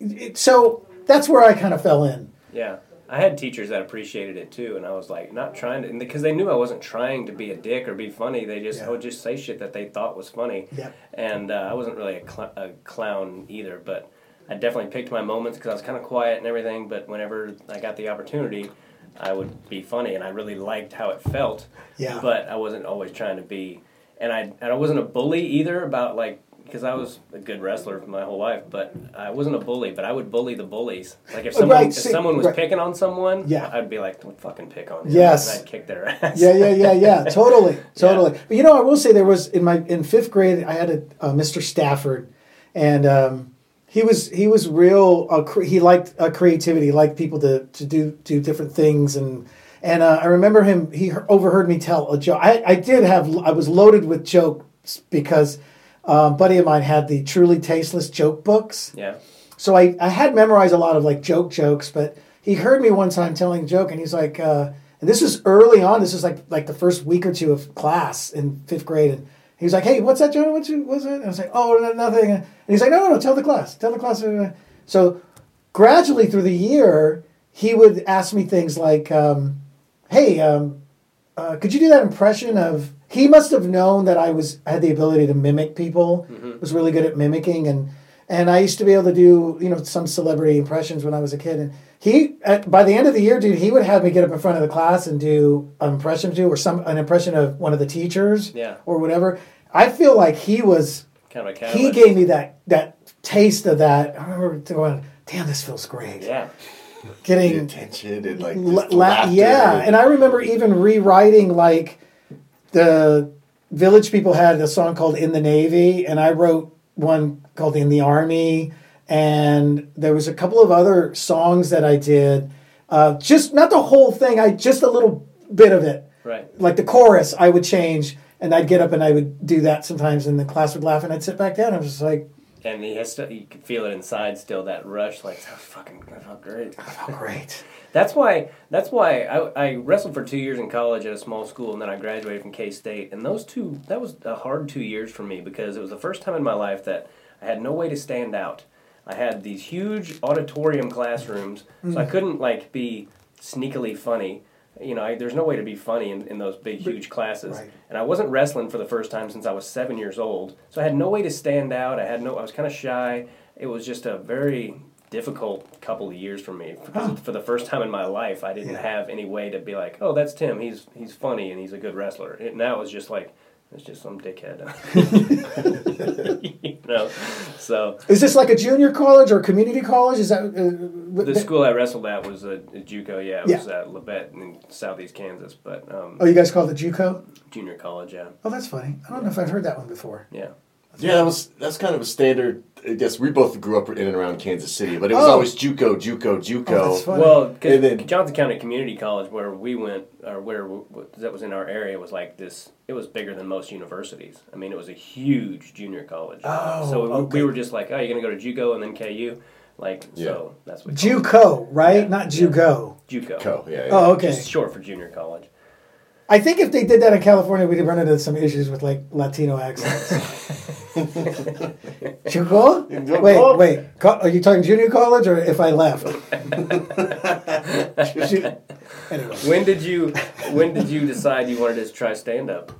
Speaker 4: It, so that's where I kind of fell in.
Speaker 3: Yeah. I had teachers that appreciated it too, and I was like, not trying to, because they knew I wasn't trying to be a dick or be funny. They just,
Speaker 4: Yeah.
Speaker 3: I would just say shit that they thought was funny.
Speaker 4: Yep.
Speaker 3: And uh, I wasn't really a, cl- a clown either, but I definitely picked my moments because I was kind of quiet and everything. But whenever I got the opportunity, I would be funny, and I really liked how it felt.
Speaker 4: Yeah.
Speaker 3: But I wasn't always trying to be, and I and I wasn't a bully either about like because I was a good wrestler for my whole life, but I wasn't a bully. But I would bully the bullies. Like if someone
Speaker 4: Right,
Speaker 3: if
Speaker 4: see,
Speaker 3: someone was
Speaker 4: right.
Speaker 3: picking on someone,
Speaker 4: Yeah.
Speaker 3: I'd be like, "Don't fucking pick on him."
Speaker 4: Yes.
Speaker 3: and I'd kick their ass.
Speaker 4: Yeah, yeah, yeah, yeah. Totally, totally. But you know, I will say there was in my in fifth grade, I had a, uh Mr. Stafford, and um, he was he was real. Uh, cre- he liked uh, creativity, he liked people to to do do different things, and and uh, I remember him. He he overheard me tell a joke. I I did have I was loaded with jokes because. Um, buddy of mine had the truly tasteless joke books,
Speaker 3: yeah.
Speaker 4: so I, I had memorized a lot of like joke jokes, but he heard me one time telling a joke, and he's like, uh, and this is early on. This is like like the first week or two of class in fifth grade, and he was like, "Hey, what's that, Jonah? What's it? What's it?" And I was like, "Oh, no, nothing." And he's like, "No, no, no, tell the class, tell the class." So gradually through the year, he would ask me things like, um, "Hey, um, uh, could you do that impression of?" He must have known that I was had the ability to mimic people. Mm-hmm. Was really good at mimicking, and and I used to be able to do you know some celebrity impressions when I was a kid. And he at, by the end of the year, dude, he would have me get up in front of the class and do an impression to or some an impression of one of the teachers,
Speaker 3: Yeah.
Speaker 4: or whatever. I feel like he was
Speaker 3: Kind of a
Speaker 4: he gave me that that taste of that. I remember going, damn, this feels great.
Speaker 3: Yeah.
Speaker 5: The
Speaker 4: Getting
Speaker 5: attention and like
Speaker 4: La- la- yeah, and I remember even rewriting like the Village People had a song called "In the Navy," and I wrote one called "In the Army," and there was a couple of other songs that I did. Uh, just not the whole thing, I just a little bit of it.
Speaker 3: Right.
Speaker 4: Like the chorus, I would change, and I'd get up and I would do that sometimes, and the class would laugh, and I'd sit back down. I was just like,
Speaker 3: And he has to. You can feel it inside still. That rush, like that was fucking that felt great.
Speaker 4: oh, great.
Speaker 3: That's why. That's why I, I wrestled for two years in college at a small school, and then I graduated from K State. And those two, that was a hard two years for me because it was the first time in my life that I had no way to stand out. I had these huge auditorium classrooms, so I mm. couldn't like be sneakily funny. You know, I, there's no way to be funny in, in those big, huge classes.
Speaker 4: Right.
Speaker 3: And I wasn't wrestling for the first time since I was seven years old, so I had no way to stand out. I had no. I was kind of shy. It was just a very difficult couple of years for me because for the first time in my life, I didn't
Speaker 4: Yeah.
Speaker 3: have any way to be like, oh, that's Tim. He's he's funny and he's a good wrestler. It, now it was just like. It's just some dickhead, you know. So
Speaker 4: Is this like a junior college or community college? Is that uh,
Speaker 3: the school I wrestled at was a, a JUCO. Yeah, it
Speaker 4: Yeah.
Speaker 3: was at Labette in southeast Kansas, but um,
Speaker 4: Oh, you guys call it the JUCO?
Speaker 3: junior college. Yeah,
Speaker 4: Oh, that's funny. I don't know if I've heard that one before.
Speaker 3: yeah.
Speaker 5: Yeah, that was that's kind of a standard. I guess we both grew up in and around Kansas City, but it was
Speaker 4: Oh.
Speaker 5: always JUCO, JUCO, JUCO.
Speaker 4: Oh, that's funny.
Speaker 3: Well, because
Speaker 5: then-
Speaker 3: Johnson County Community College, where we went, or where w- w- that was in our area, was like this. It was bigger than most universities. I mean, it was a huge junior college.
Speaker 4: Oh,
Speaker 3: so we-
Speaker 4: okay.
Speaker 3: we were just like, oh, you're gonna go to JUCO and then KU, like so. That's what we called it.
Speaker 4: JUCO, right?
Speaker 3: Yeah.
Speaker 4: Not JUCO.
Speaker 3: JUCO.
Speaker 5: Co, yeah, yeah.
Speaker 4: Oh, okay.
Speaker 3: Just short for junior college.
Speaker 4: I think if they did that in California, we'd run into some issues with like Latino accents. JUCO? Wait, wait. Co- Are you talking junior college or if I left? Anyway,
Speaker 3: When did you When did you decide you wanted to try stand up?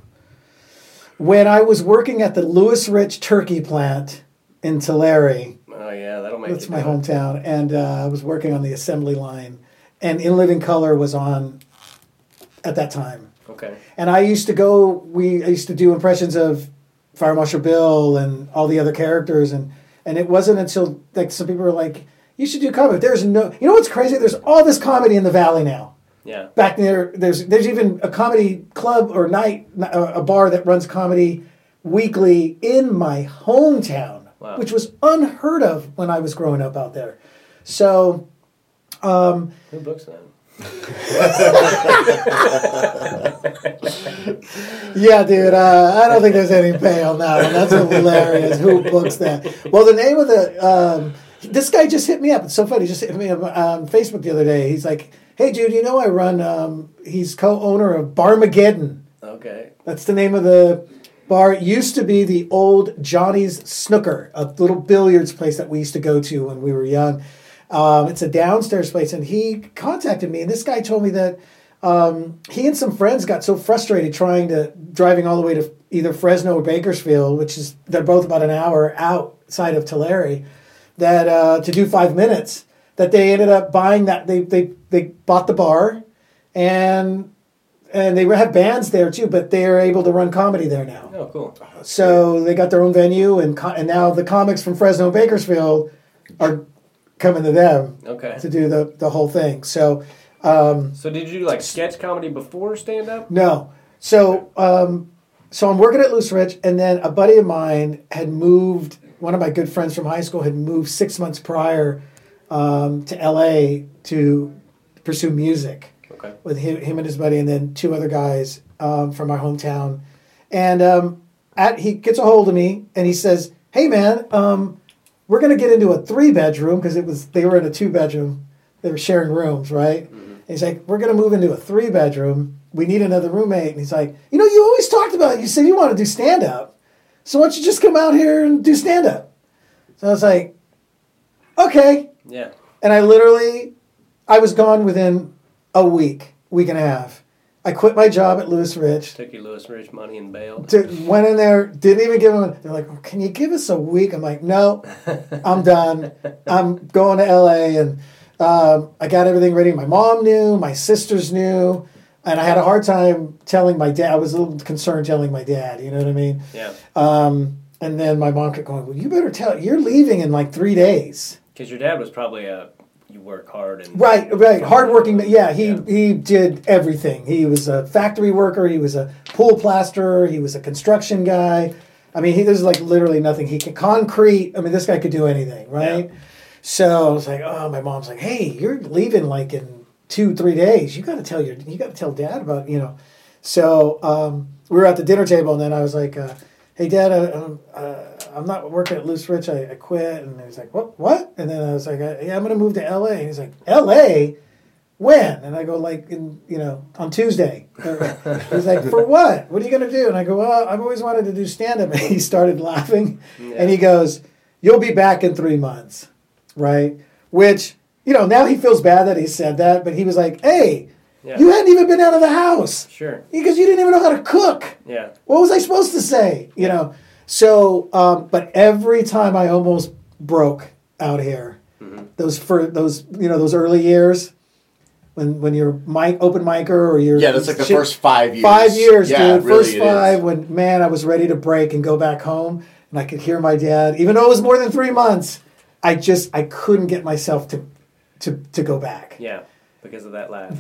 Speaker 4: when I was working at the Louis Rich Turkey plant in Tulare,
Speaker 3: Oh yeah, that'll make
Speaker 4: That's my
Speaker 3: do
Speaker 4: hometown, and uh, I was working on the assembly line, and In Living Color was on at that time.
Speaker 3: Okay.
Speaker 4: And I used to go. We I used to do impressions of Fire Marshal Bill and all the other characters, and and it wasn't until like some people were like, "You should do comedy." There's no, you know what's crazy? There's all this comedy in the valley now.
Speaker 3: Yeah.
Speaker 4: Back there, there's there's even a comedy club or night, a bar that runs comedy weekly in my hometown,
Speaker 3: Wow.
Speaker 4: which was unheard of when I was growing up out there. So um,
Speaker 3: Who books that?
Speaker 4: Yeah, dude. Uh, I don't think there's any pay on that one. That's hilarious. Who books that? Well, the name of the um, this guy just hit me up. It's so funny. He just hit me up on Facebook the other day. He's like, "Hey, dude, you know I run." Um, he's co-owner of Barmageddon.
Speaker 3: Okay.
Speaker 4: That's the name of the bar. It used to be the old Johnny's Snooker, a little billiards place that we used to go to when we were young. Um, it's a downstairs place, and he contacted me, and this guy told me that um, he and some friends got so frustrated trying to driving all the way to either Fresno or Bakersfield, which is they're both about an hour outside of Tulare, that uh, to do five minutes, that they ended up buying that they they they bought the bar, and and they have bands there too, but they are able to run comedy there now.
Speaker 3: Oh, cool.
Speaker 4: So they got their own venue, and co- and now the comics from Fresno and Bakersfield are coming to them
Speaker 3: Okay.
Speaker 4: to do the the whole thing. So
Speaker 3: So did you like sketch comedy before stand up?
Speaker 4: no, so um, so I'm working at Louis Rich, and then a buddy of mine had moved. One of my good friends from high school had moved six months prior um, to L.A. to pursue music.
Speaker 3: Okay.
Speaker 4: with him, him and his buddy, and then two other guys um, from my hometown. And um, at, he gets a hold of me and he says, "Hey man, um, we're gonna get into a three bedroom because it was they were in a two bedroom. They were sharing rooms, right? Mm-hmm. And he's like, we're gonna move into a three bedroom. We need another roommate. And he's like, you know, you always talked about. it. You said you want to do stand up, so why don't you just come out here and do stand up? So I was like, okay.
Speaker 3: Yeah.
Speaker 4: And I literally, I was gone within a week, week and a half. I quit my job at Louis Rich.
Speaker 3: Took you Louis Rich money and bailed.
Speaker 4: Went in there, didn't even give them. They're like, "Can you give us a week?" I'm like, "No, I'm done. I'm going to LA." And um, I got everything ready. My mom knew, my sisters knew, and I had a hard time telling my dad. I was a little concerned telling my dad. You know what I mean?
Speaker 3: Yeah.
Speaker 4: Um, and then my mom kept going, "Well, you better tell. You're leaving in like three days."
Speaker 3: Because your dad was probably a you work hard and
Speaker 4: Right, right. Hardworking. Yeah, he
Speaker 3: Yeah.
Speaker 4: he did everything. He was a factory worker. He was a pool plasterer. He was a construction guy. I mean, he, there's like literally nothing. He could concrete. I mean, this guy could do anything, right? So I was like, oh, my mom's like, hey, you're leaving like in two, three days. You got to tell your, you got to tell dad about, you know. So um, we were at the dinner table, and then I was like, uh, "Hey, Dad, I, uh, I'm not working at Louis Rich. I, I quit." And he was like, "What? What?" And then I was like, "Yeah, I'm going to move to L.A." And he's like, "L.A." When? And I go like in you know on Tuesday. He's like, for what? What are you gonna do? And I go, well, I've always wanted to do stand up. And he started laughing, and he goes, you'll be back in three months, right? Which you know now he feels bad that he said that, but he was like, hey,
Speaker 3: Yeah.
Speaker 4: you hadn't even been out of the house
Speaker 3: Sure.
Speaker 4: because you didn't even know how to cook.
Speaker 3: Yeah.
Speaker 4: What was I supposed to say? You know. So, um, but every time I almost broke out here,
Speaker 3: Mm-hmm.
Speaker 4: those for those you know those early years. When, when you're mic open micer or you're
Speaker 5: Yeah, that's like the
Speaker 4: shit-
Speaker 5: first five years.
Speaker 4: Five years,
Speaker 5: yeah,
Speaker 4: dude.
Speaker 5: really
Speaker 4: First
Speaker 5: it is.
Speaker 4: five when man, I was ready to break and go back home, and I could hear my dad, even though it was more than three months. I just I couldn't get myself to to to go back
Speaker 3: Yeah. Because of that laugh.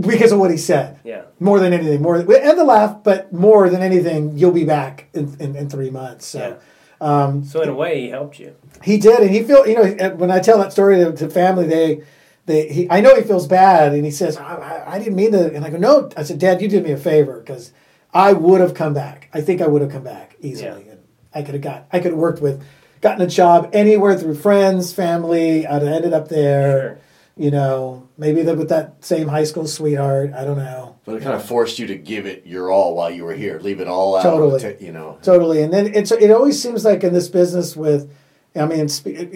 Speaker 4: Because of what he said.
Speaker 3: Yeah.
Speaker 4: More than anything, more and the laugh, but more than anything, you'll be back in, in, in three months. So um,
Speaker 3: So in a way, he helped you.
Speaker 4: he did, and he feel you know when I tell that story to, to family, they they he, I know he feels bad, and he says I, I, I didn't mean to, and I go no, I said Dad, you did me a favor because I would have come back. I think I would have come back easily,
Speaker 3: Yeah.
Speaker 4: and I could have got I could have worked with, gotten a job anywhere through friends, family. I'd have ended up there.
Speaker 3: Sure.
Speaker 4: You know, maybe the, with that same high school sweetheart. I don't know.
Speaker 5: But it kind of forced you to give it your all while you were here. Leave it all out.
Speaker 4: Totally.
Speaker 5: to- you know.
Speaker 4: Totally, and then it's it always seems like in this business with, I mean,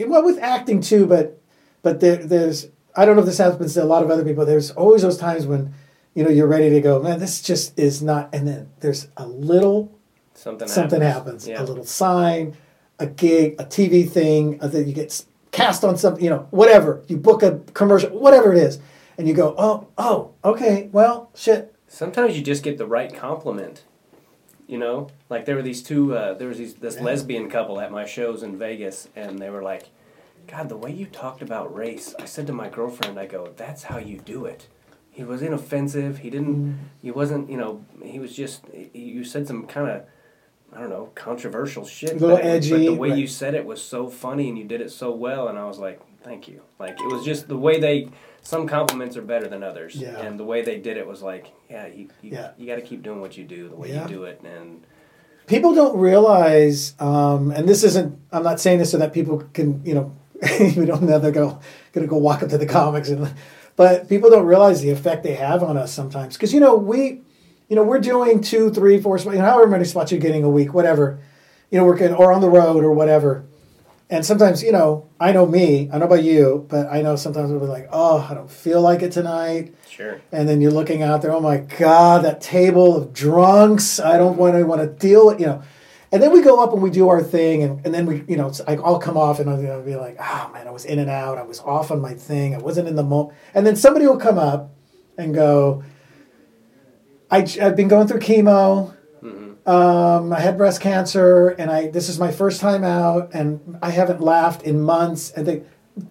Speaker 4: well with acting too, but but there, there's I don't know if this happens to a lot of other people. There's always those times when, you know, you're ready to go. Man, this just is not. And then there's a little
Speaker 3: Something
Speaker 4: something
Speaker 3: happens.
Speaker 4: happens.
Speaker 3: Yeah.
Speaker 4: A little sign, a gig, a TV thing, uh, that you get s- cast on something. You know, whatever. You book a commercial, whatever it is, and you go, oh, oh, okay, well, shit.
Speaker 3: Sometimes you just get the right compliment. You know, like there were these two. Uh, there was these this lesbian couple at my shows in Vegas, and they were like, "God, the way you talked about race." I said to my girlfriend, "I go, that's how you do it." He was inoffensive. He didn't. He wasn't. You know. He was just. He, you said some kind of. I don't know, controversial shit.
Speaker 4: A little
Speaker 3: but, it was- but the way you said it was so funny, and you did it so well, and I was like, "Thank you." Like it was just the way they. Some compliments are better than others,
Speaker 4: Yeah.
Speaker 3: and the way they did it was like, "Yeah, you, you,
Speaker 4: Yeah.
Speaker 3: you got to keep doing what you do, the way
Speaker 4: Yeah.
Speaker 3: you do it, and
Speaker 4: people don't realize, um, and this isn't. I'm not saying this so that people can, you know, we don't know they're go gonna go walk up to the comics and, but people don't realize the effect they have on us sometimes because you know we, you know, we're doing two, three, four, spots, you know, however many spots you're getting a week, whatever, you know, working or on the road or whatever. And sometimes, you know, I know me, I don't know about you, but I know sometimes we'll be like, oh, I don't feel like it tonight.
Speaker 3: sure,
Speaker 4: And then you're looking out there, oh my God, that table of drunks. I don't want to want to deal with, you know. And then we go up and we do our thing, and, and then we, you know, it's like I'll come off and I'll, I'll be like, oh man, I was in and out. I was off on my thing. I wasn't in the moment. And then somebody will come up and go, I, I've been going through chemo. Um, I had breast cancer, and I this is my first time out, and I haven't laughed in months. And they,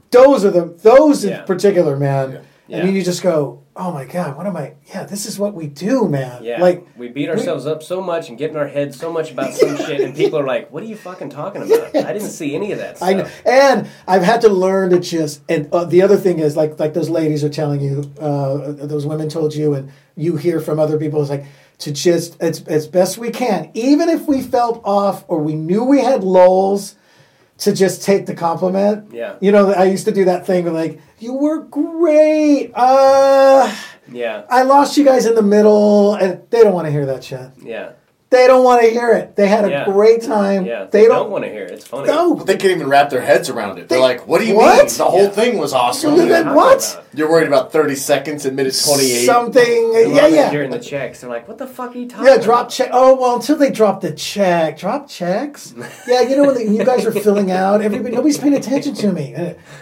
Speaker 4: those are the those
Speaker 3: Yeah.
Speaker 4: in particular, man.
Speaker 5: Yeah.
Speaker 3: Yeah.
Speaker 4: And you just go, oh my god, what am I? Yeah, this is what we do, man.
Speaker 3: yeah.
Speaker 4: Like
Speaker 3: we beat ourselves up so much and get in our heads so much about some shit, and people are like, "What are you fucking talking about? I didn't see any of that stuff."
Speaker 4: I know, and I've had to learn to just. And uh, the other thing is, like, like those ladies are telling you, uh, those women told you, and you hear from other people, is like to just it's as best we can, even if we felt off or we knew we had lulls, to just take the compliment.
Speaker 3: Yeah.
Speaker 4: You know, I used to do that thing with like, you were great. Uh,
Speaker 3: Yeah,
Speaker 4: I lost you guys in the middle, and they don't want to hear that shit.
Speaker 3: yeah,
Speaker 4: They don't want to hear it. They had a
Speaker 3: Yeah.
Speaker 4: great time.
Speaker 3: yeah.
Speaker 4: They, don't,
Speaker 3: want to hear it. It's funny.
Speaker 4: No,
Speaker 5: But they can't even wrap their heads around it. They're like, "What do you
Speaker 4: What?
Speaker 5: mean? The whole
Speaker 3: Yeah.
Speaker 5: thing was awesome."
Speaker 4: Believe
Speaker 3: What are
Speaker 4: it? what?
Speaker 5: You're worried about 30 seconds at minute 28.
Speaker 4: something.
Speaker 3: I
Speaker 4: Yeah, yeah.
Speaker 3: During the checks, they're like, "What the fuck are you talking?"
Speaker 4: Yeah,
Speaker 3: about?
Speaker 4: drop check. Oh well, until they drop the check. Drop checks. Yeah, you know when the, you guys are filling out, everybody nobody's paying attention to me.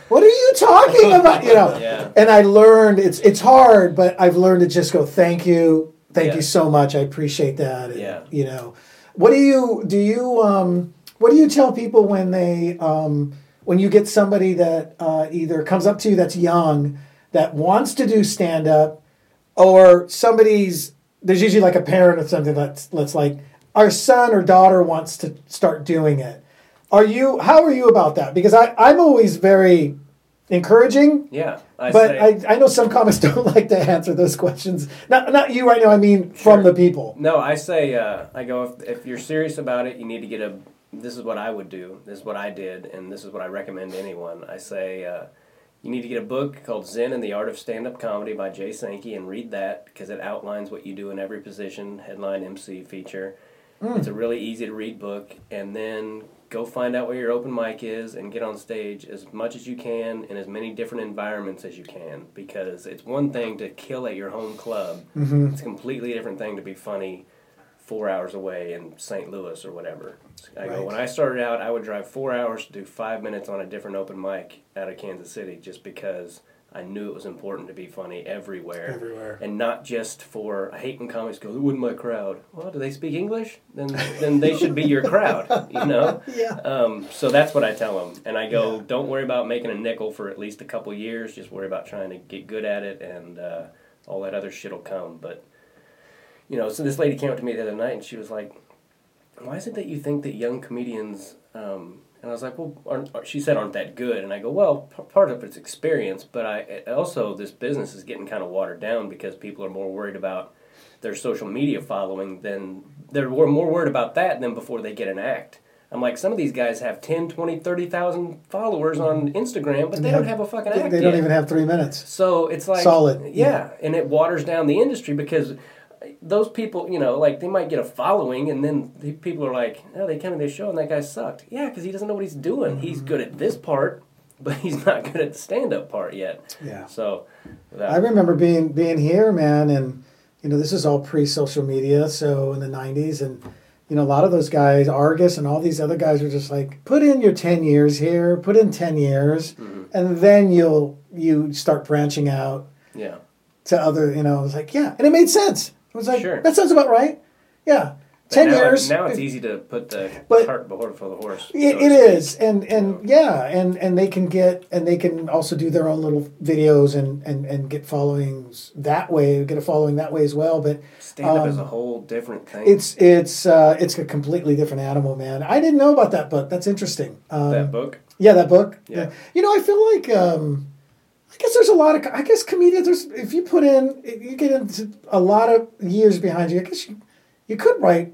Speaker 4: What are you talking about? You know.
Speaker 3: Yeah.
Speaker 4: And I learned it's it's hard, but I've learned to just go. Thank you, thank
Speaker 3: Yeah.
Speaker 4: you so much. I appreciate that. And,
Speaker 3: Yeah.
Speaker 4: You know, what do you do? You um, what do you tell people when they um, when you get somebody that uh, either comes up to you that's young that wants to do stand up or somebody's there's usually like a parent or something that's that's like our son or daughter wants to start doing it are you how are you about that because i i'm always very encouraging.
Speaker 3: Yeah, I
Speaker 4: But
Speaker 3: say,
Speaker 4: I, I know some comics don't like to answer those questions. Not not you right now. I mean from the people.
Speaker 3: No, I say uh, I go if, if you're serious about it, you need to get a. This is what I would do. This is what I did, and this is what I recommend to anyone. I say uh, you need to get a book called Zen and the Art of Stand-Up Comedy by Jay Sankey and read that because it outlines what you do in every position, headline, MC, feature. It's a really easy to read book, and then go find out where your open mic is and get on stage as much as you can in as many different environments as you can because it's one thing to kill at your home club. Mm-hmm. It's a completely different thing to be funny four hours away in St. Louis or whatever. I go, when I started out, I would drive four hours to do five minutes on a different open mic out of Kansas City just because I knew it was important to be funny everywhere.
Speaker 4: Everywhere.
Speaker 3: And not just for, I hate when comics go, who wouldn't my crowd? Well, do they speak English? Then, then they should be your crowd, you know?
Speaker 4: Yeah.
Speaker 3: Um, so that's what I tell them. And I go,
Speaker 4: Yeah.
Speaker 3: don't worry about making a nickel for at least a couple years. Just worry about trying to get good at it, and uh, all that other shit will come. But, you know, so this lady came up to me the other night and she was like, why is it that you think that young comedians, um, and I was like, well, aren't, she said, aren't that good? And I go, well, p- part of it's experience, but I also, this business is getting kind of watered down because people are more worried about their social media following than, they're more worried about that than before they get an act. I'm like, some of these guys have 10, 20, 30,000 followers on Instagram, but they don't have a fucking act
Speaker 4: they don't
Speaker 3: yet.
Speaker 4: even have three minutes.
Speaker 3: So it's like
Speaker 4: Solid,
Speaker 3: yeah, and it waters down the industry because those people, you know, like they might get a following, and then the people are like, "Oh, they came to this show and that guy sucked." Yeah, because he doesn't know what he's doing.
Speaker 4: Mm-hmm.
Speaker 3: He's good at this part, but he's not good at the stand-up part yet.
Speaker 4: Yeah.
Speaker 3: So, without,
Speaker 4: I remember being being here, man, and you know this is all pre social media, so in the '90s, and you know a lot of those guys, Argus and all these other guys, were just like, put in your ten years here, put in ten years,
Speaker 3: Mm-hmm.
Speaker 4: and then you'll you start branching out
Speaker 3: yeah,
Speaker 4: to other. You know, it was like yeah, and it made sense. It was like
Speaker 3: Sure.
Speaker 4: that sounds about right. Yeah,
Speaker 3: But
Speaker 4: ten
Speaker 3: now,
Speaker 4: years.
Speaker 3: Now it's easy to put the
Speaker 4: But-
Speaker 3: cart before the horse.
Speaker 4: It,
Speaker 3: so
Speaker 4: it
Speaker 3: to
Speaker 4: and and yeah, and and they can get and they can also do their own little videos and and and get followings that way, get a following that way as well. But
Speaker 3: Stand-up is
Speaker 4: um,
Speaker 3: a whole different thing.
Speaker 4: it's it's uh, it's a completely different animal, man. I didn't know about that book. That's interesting. Um,
Speaker 3: that book.
Speaker 4: Yeah, that book.
Speaker 3: Yeah.
Speaker 4: You know, I feel like um, guess there's a lot of I guess comedians. There's if you put in you get into a lot of years behind you. I guess you you could write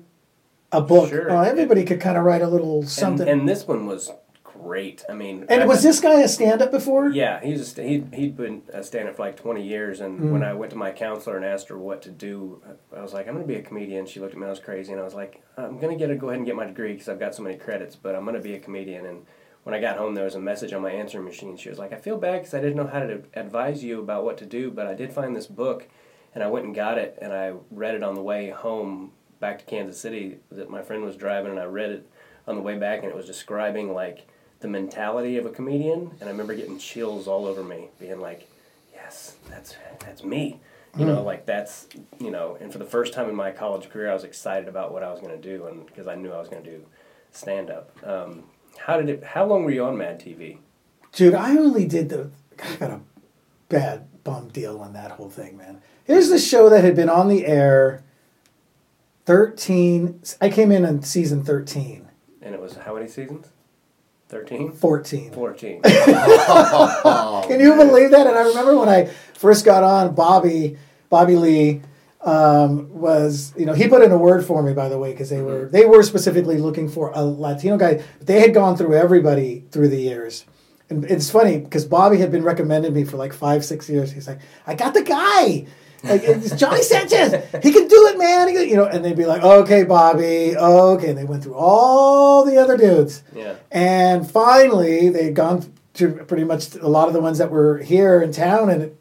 Speaker 4: a book.
Speaker 3: Sure.
Speaker 4: Uh, everybody could kind of write a little something.
Speaker 3: and this one was great. I mean,
Speaker 4: And
Speaker 3: I-
Speaker 4: was this guy a stand-up before?
Speaker 3: Yeah, he's a st- he he'd been a stand-up for like twenty years, and
Speaker 4: Mm.
Speaker 3: when I went to my counselor and asked her what to do, I was like, I'm going to be a comedian. She looked at me, I was crazy, and I was like, I'm going to get a, go ahead and get my degree because I've got so many credits, but I'm going to be a comedian. And when I got home, there was a message on my answering machine. She was like, I feel bad because I didn't know how to advise you about what to do, but I did find this book, and I went and got it, and I read it on the way home back to Kansas City. That my friend was driving, and I read it on the way back, and it was describing like the mentality of a comedian, and I remember getting chills all over me, being like, "Yes, that's that's me." You know, like that's you know. And for the first time in my college career, I was excited about what I was going to do, and because I knew I was going to do stand up. Um, how did it? How long were you on Mad TV?
Speaker 4: Dude, I only did the. I got a bad bum deal on that whole thing, man. Here's the show that had been on the air. Thirteen. I came in on season 13,
Speaker 3: And it was how many seasons? 13?
Speaker 4: 14.
Speaker 3: 14.
Speaker 4: Can you believe that? And I remember when I first got on, Bobby, Bobby Lee, um, was you know he put in a word for me by the way because they were they were specifically looking for a Latino guy. But they had gone through everybody through the years, and it's funny because Bobby had been recommending me for like five six years. He's like, I got the guy. Like it's Johnny Sanchez, he can do it, man. Can-" you know, and they'd be like, "Okay, Bobby, okay." And they went through all the other dudes,
Speaker 3: yeah.
Speaker 4: and finally, they had gone to pretty much a lot of the ones that were here in town, and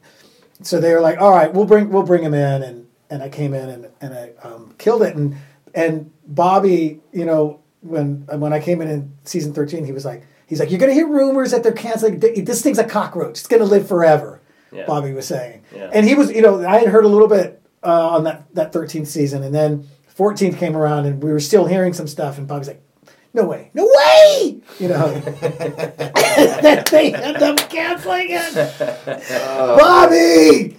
Speaker 4: so they were like, "All right, we'll bring we'll bring him in," and and I came in and and I um, killed it, and and Bobby, you know, when when I came in in season thirteen, he was like, he's like, "You're gonna hear rumors that they're canceling. This thing's a cockroach. It's gonna live forever."
Speaker 3: Yeah.
Speaker 4: Bobby was saying,
Speaker 3: Yeah.
Speaker 4: and he was, you know, I had heard a little bit uh, on that that thirteenth season, and then fourteenth came around, and we were still hearing some stuff, and Bobby's like, "No way, no way," you know. that they end up canceling it. Oh. Bobby,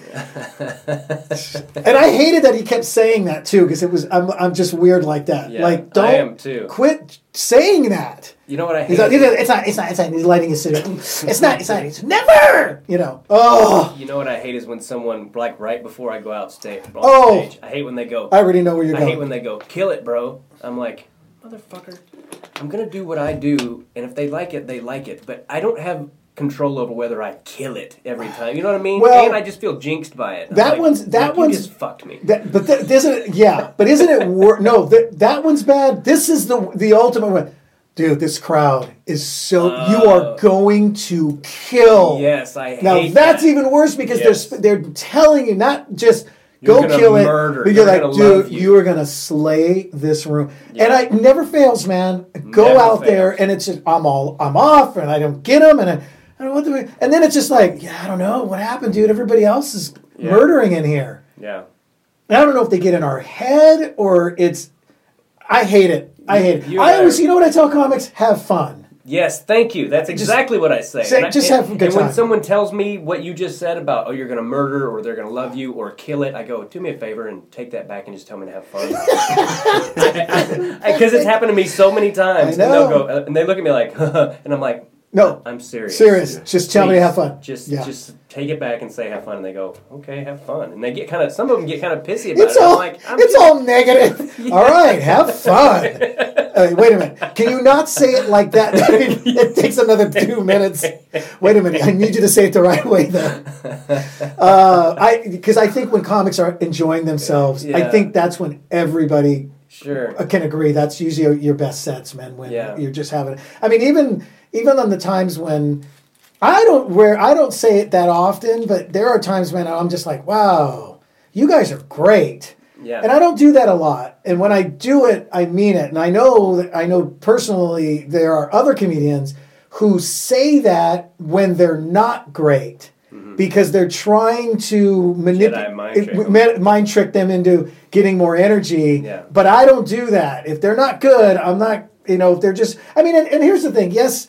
Speaker 4: and I hated that he kept saying that too because it was I'm I'm just weird like that.
Speaker 3: Yeah,
Speaker 4: like
Speaker 3: I
Speaker 4: don't
Speaker 3: am too.
Speaker 4: quit saying that.
Speaker 3: You know what I hate?
Speaker 4: Like, it's not, it's not, it's not. He's lighting his cigarette. Mm, it's not, it's not. It's never. You know. Oh,
Speaker 3: You know what I hate is when someone like right before I go out stage.
Speaker 4: Oh.
Speaker 3: stage, I hate when they go.
Speaker 4: I already know where you're
Speaker 3: I
Speaker 4: going.
Speaker 3: I hate when they go, kill it, bro. I'm like, motherfucker, I'm gonna do what I do, and if they like it, they like it. But I don't have control over whether I kill it every time. You know what I mean?
Speaker 4: Well,
Speaker 3: and I just feel jinxed by it. I'm
Speaker 4: that
Speaker 3: like,
Speaker 4: one's- that
Speaker 3: like,
Speaker 4: one's-
Speaker 3: You just fucked me.
Speaker 4: That, but isn't it? Yeah, but isn't it? Wor- no, that that one's bad. This is the the ultimate one, dude. This crowd is so. you
Speaker 3: Oh.
Speaker 4: are going to kill.
Speaker 3: yes, I
Speaker 4: Now that's
Speaker 3: that.
Speaker 4: even worse because
Speaker 3: Yes.
Speaker 4: they're they're telling you not just
Speaker 3: You're
Speaker 4: go
Speaker 3: gonna
Speaker 4: kill it,
Speaker 3: murder.
Speaker 4: but you're
Speaker 3: They're
Speaker 4: like,
Speaker 3: gonna
Speaker 4: dude,
Speaker 3: you."
Speaker 4: you. are gonna slay this room, and I it never fails, man. Go
Speaker 3: Never
Speaker 4: out there, and it's just I'm all I'm off, and I don't get them, and I, I don't know what do we, and then it's just like, yeah, I don't know what happened, dude. Everybody else is
Speaker 3: Yeah.
Speaker 4: murdering in here.
Speaker 3: Yeah.
Speaker 4: And I don't know if they get in our head or it's. I hate it. I hate it.
Speaker 3: You
Speaker 4: I always, you know what I tell comics? Have fun.
Speaker 3: Yes, thank you. That's exactly what I say.
Speaker 4: say-
Speaker 3: And I-
Speaker 4: just
Speaker 3: and-
Speaker 4: have a good
Speaker 3: And when someone tells me what you just said about, oh, you're going to murder or they're going to love you or kill it, I go, do me a favor and take that back and just tell me to have fun. Because it's happened to me so many times. And they'll go, uh, and they look at me like, and I'm like,
Speaker 4: No,
Speaker 3: I'm serious.
Speaker 4: serious. Just tell me to have fun.
Speaker 3: Just,
Speaker 4: Yeah.
Speaker 3: just take it back and say have fun. And they go, okay, have fun. And they get kind of, some of them get kind of pissy about
Speaker 4: It's
Speaker 3: it.
Speaker 4: all,
Speaker 3: I'm like, I'm
Speaker 4: it's
Speaker 3: just-
Speaker 4: all negative. All right, have fun. Uh, wait a minute. Can you not say it like that? it takes another two minutes. Wait a minute. I need you to say it the right way, though. Uh, I because I think when comics are enjoying themselves, I think that's when everybody
Speaker 3: Sure.
Speaker 4: I can agree. That's usually your best sets, man. When
Speaker 3: Yeah.
Speaker 4: you're just having. I mean, even even on the times when I don't where I don't say it that often, but there are times when I'm just like, wow, you guys are great.
Speaker 3: Yeah.
Speaker 4: And I don't do that a lot. And when I do it, I mean it. And I know that I know personally there are other comedians who say that when they're not great. Because they're trying to
Speaker 3: Mm-hmm. Mind
Speaker 4: manipulate,
Speaker 3: trick
Speaker 4: mind trick them into getting more energy.
Speaker 3: Yeah.
Speaker 4: But I don't do that. If they're not good, I'm not. You know, if they're just. I mean, and, and here's the thing. Yes,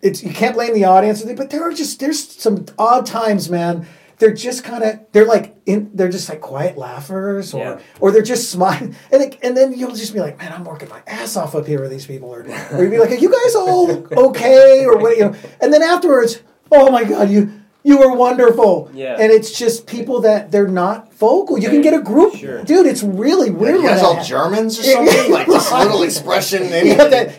Speaker 4: it's you can't blame the audience, but there are just there's some odd times, man. They're just kind of they're like in they're just like quiet laughers, or
Speaker 3: Yeah.
Speaker 4: or they're just smiling, and it, and then you'll just be like, man, I'm working my ass off up here with these people, or or you'd be like, are you guys all okay, or what, you know? And then afterwards, oh my god, you. You were wonderful,
Speaker 3: Yeah.
Speaker 4: and it's just people that they're not vocal. You can get a group,
Speaker 3: Sure.
Speaker 4: dude. It's really weird.
Speaker 5: you
Speaker 4: when
Speaker 5: guys
Speaker 4: that
Speaker 5: all
Speaker 4: happens.
Speaker 5: Germans or
Speaker 4: Yeah, yeah.
Speaker 5: something? like this little expression. In
Speaker 4: You have to,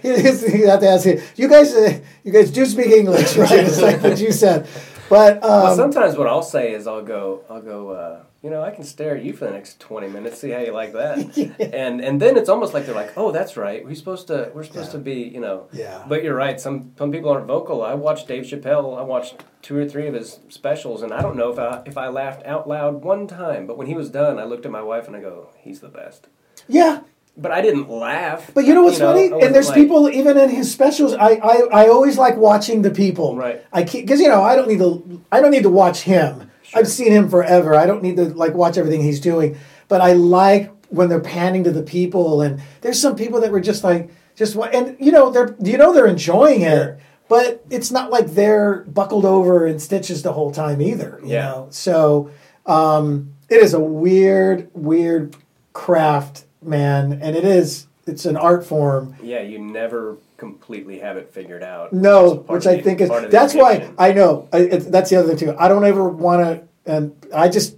Speaker 4: you have to ask him. You guys, uh, you guys do speak English, right? It's like what you said. But
Speaker 3: Well,
Speaker 4: um,
Speaker 3: sometimes what I'll say is I'll go, I'll go. Uh, you know, I can stare at you for the next twenty minutes, see how you like that, and and then it's almost like they're like, oh, that's right. We're supposed to, we're supposed
Speaker 4: Yeah.
Speaker 3: to be, you know.
Speaker 4: Yeah.
Speaker 3: But you're right. Some some people aren't vocal. I watched Dave Chappelle. I watched two or three of his specials, and I don't know if I if I laughed out loud one time. But when he was done, I looked at my wife and I go, he's the best.
Speaker 4: yeah.
Speaker 3: But I didn't laugh.
Speaker 4: But you know what's
Speaker 3: I
Speaker 4: funny? And there's
Speaker 3: like-
Speaker 4: people even in his specials. I, I, I always like watching the people.
Speaker 3: Right.
Speaker 4: I because you know I don't need to I don't need to watch him. I've seen him forever. I don't need to like watch everything he's doing. But I like when they're panning to the people. And there's some people that were just like just and you know they're you know they're enjoying it. But it's not like they're buckled over in stitches the whole time either. You
Speaker 3: Yeah.
Speaker 4: know. So um, it is a weird, weird craft, man, and it is. It's an art form.
Speaker 3: Yeah, you never completely have it figured out.
Speaker 4: No, which I
Speaker 3: the-
Speaker 4: think is
Speaker 3: part of the
Speaker 4: that's why. I know I, it's, that's the other thing too. I don't ever want to, and I just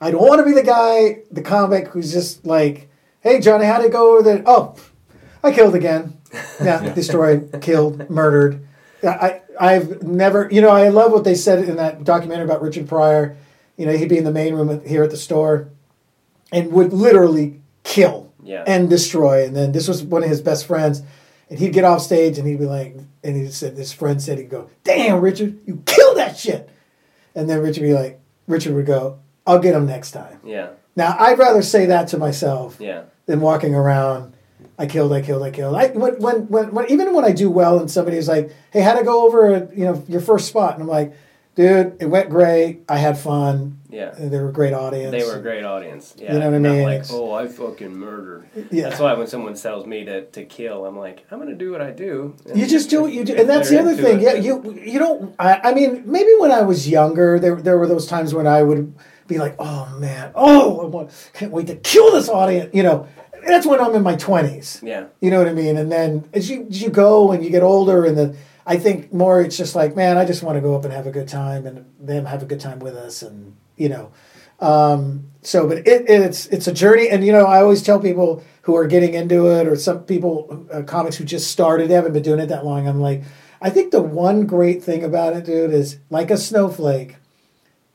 Speaker 4: I don't want to be the guy, the comic who's just like, "Hey, Johnny, how'd it go over there? Oh, I killed again. Yeah, destroyed, killed, murdered. I I've never, you know, I love what they said in that documentary about Richard Pryor. You know, he'd be in the main room here at the store, and would literally kill
Speaker 3: Yeah.
Speaker 4: and destroy. And then this was one of his best friends, and he'd get off stage and he'd be like, and he said, his friend said, he'd go, "Damn, Richard, you killed that shit." And then Richard would be like, Richard would go, "I'll get him next time."
Speaker 3: Yeah,
Speaker 4: Now I'd rather say that to myself
Speaker 3: yeah,
Speaker 4: than walking around. I killed, I killed, I killed. I when, when, when, when even when I do well and somebody is like, "Hey, how'd it go over? You know, your first spot?" and I'm like, dude, it went great. I had fun.
Speaker 3: Yeah.
Speaker 4: They were a great audience.
Speaker 3: They were a great audience. Yeah.
Speaker 4: You know what I
Speaker 3: Not
Speaker 4: mean?
Speaker 3: like, oh, I fucking murdered.
Speaker 4: Yeah.
Speaker 3: That's why when someone tells me to, to kill, I'm like, I'm gonna do what I do. And
Speaker 4: You just do what you do, and that's the other thing.
Speaker 3: it,
Speaker 4: Yeah, you you don't. I, I mean, maybe when I was younger, there there were those times when I would be like, "Oh man, oh, I want, can't wait to kill this audience." You know, that's when I'm in my twenties.
Speaker 3: Yeah.
Speaker 4: You know what I mean? And then as you as you go and you get older, and the I think more it's just like, man, I just want to go up and have a good time, and them have a good time with us, and you know. Um, so, but it, it's it's a journey, and you know, I always tell people who are getting into it, or some people, uh, comics who just started, they haven't been doing it that long. I'm like, I think the one great thing about it, dude, is like a snowflake.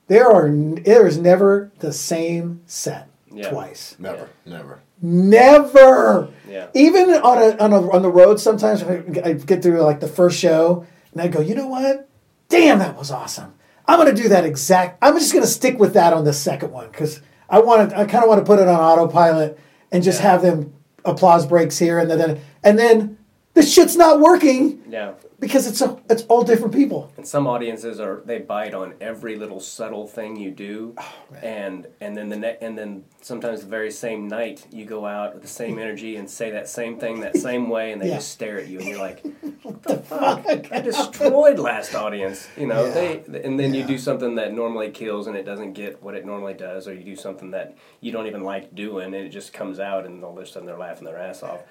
Speaker 4: There are n- there is never the same set
Speaker 3: Yeah.
Speaker 4: twice.
Speaker 5: Never, never.
Speaker 4: Never.
Speaker 3: Yeah.
Speaker 4: Even on a on a on the road, sometimes I get through like the first show, and I go, you know what? Damn, that was awesome. I'm gonna do that exact. I'm just gonna stick with that on the second one because I want to. I kind of want to put it on autopilot and just
Speaker 3: Yeah.
Speaker 4: have them applause breaks here and then and then the shit's not working
Speaker 3: Yeah.
Speaker 4: Because it's a, it's all different people.
Speaker 3: And some audiences are they bite on every little subtle thing you do,
Speaker 4: Oh,
Speaker 3: and and then the ne- and then sometimes the very same night you go out with the same energy and say that same thing that same way, and they
Speaker 4: Yeah.
Speaker 3: just stare at you, and you're like, "What the fuck? I destroyed last audience." You know,
Speaker 4: Yeah.
Speaker 3: they and then you do something that normally kills, and it doesn't get what it normally does, or you do something that you don't even like doing, and it just comes out, and all of a sudden they're laughing their ass off.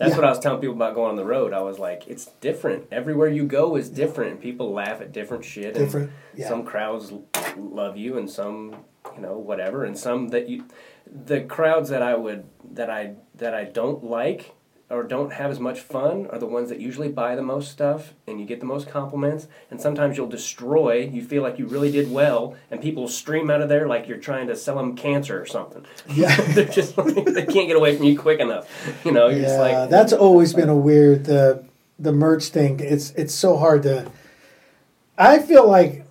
Speaker 3: That's
Speaker 4: Yeah.
Speaker 3: what I was telling people about going on the road. I was like, it's different. Everywhere you go is different. People laugh at different shit. and
Speaker 4: Different, yeah.
Speaker 3: Some crowds love you, and some, you know, whatever. And some that you, the crowds that I would that I that I don't like or don't have as much fun are the ones that usually buy the most stuff and you get the most compliments. And sometimes you'll destroy. You feel like you really did well, and people stream out of there like you're trying to sell them cancer or something.
Speaker 4: Yeah.
Speaker 3: They're just like, they can't get away from you quick enough. You know, you're just
Speaker 4: Yeah,
Speaker 3: like
Speaker 4: that's always been a weird the the merch thing. It's it's so hard to. I feel like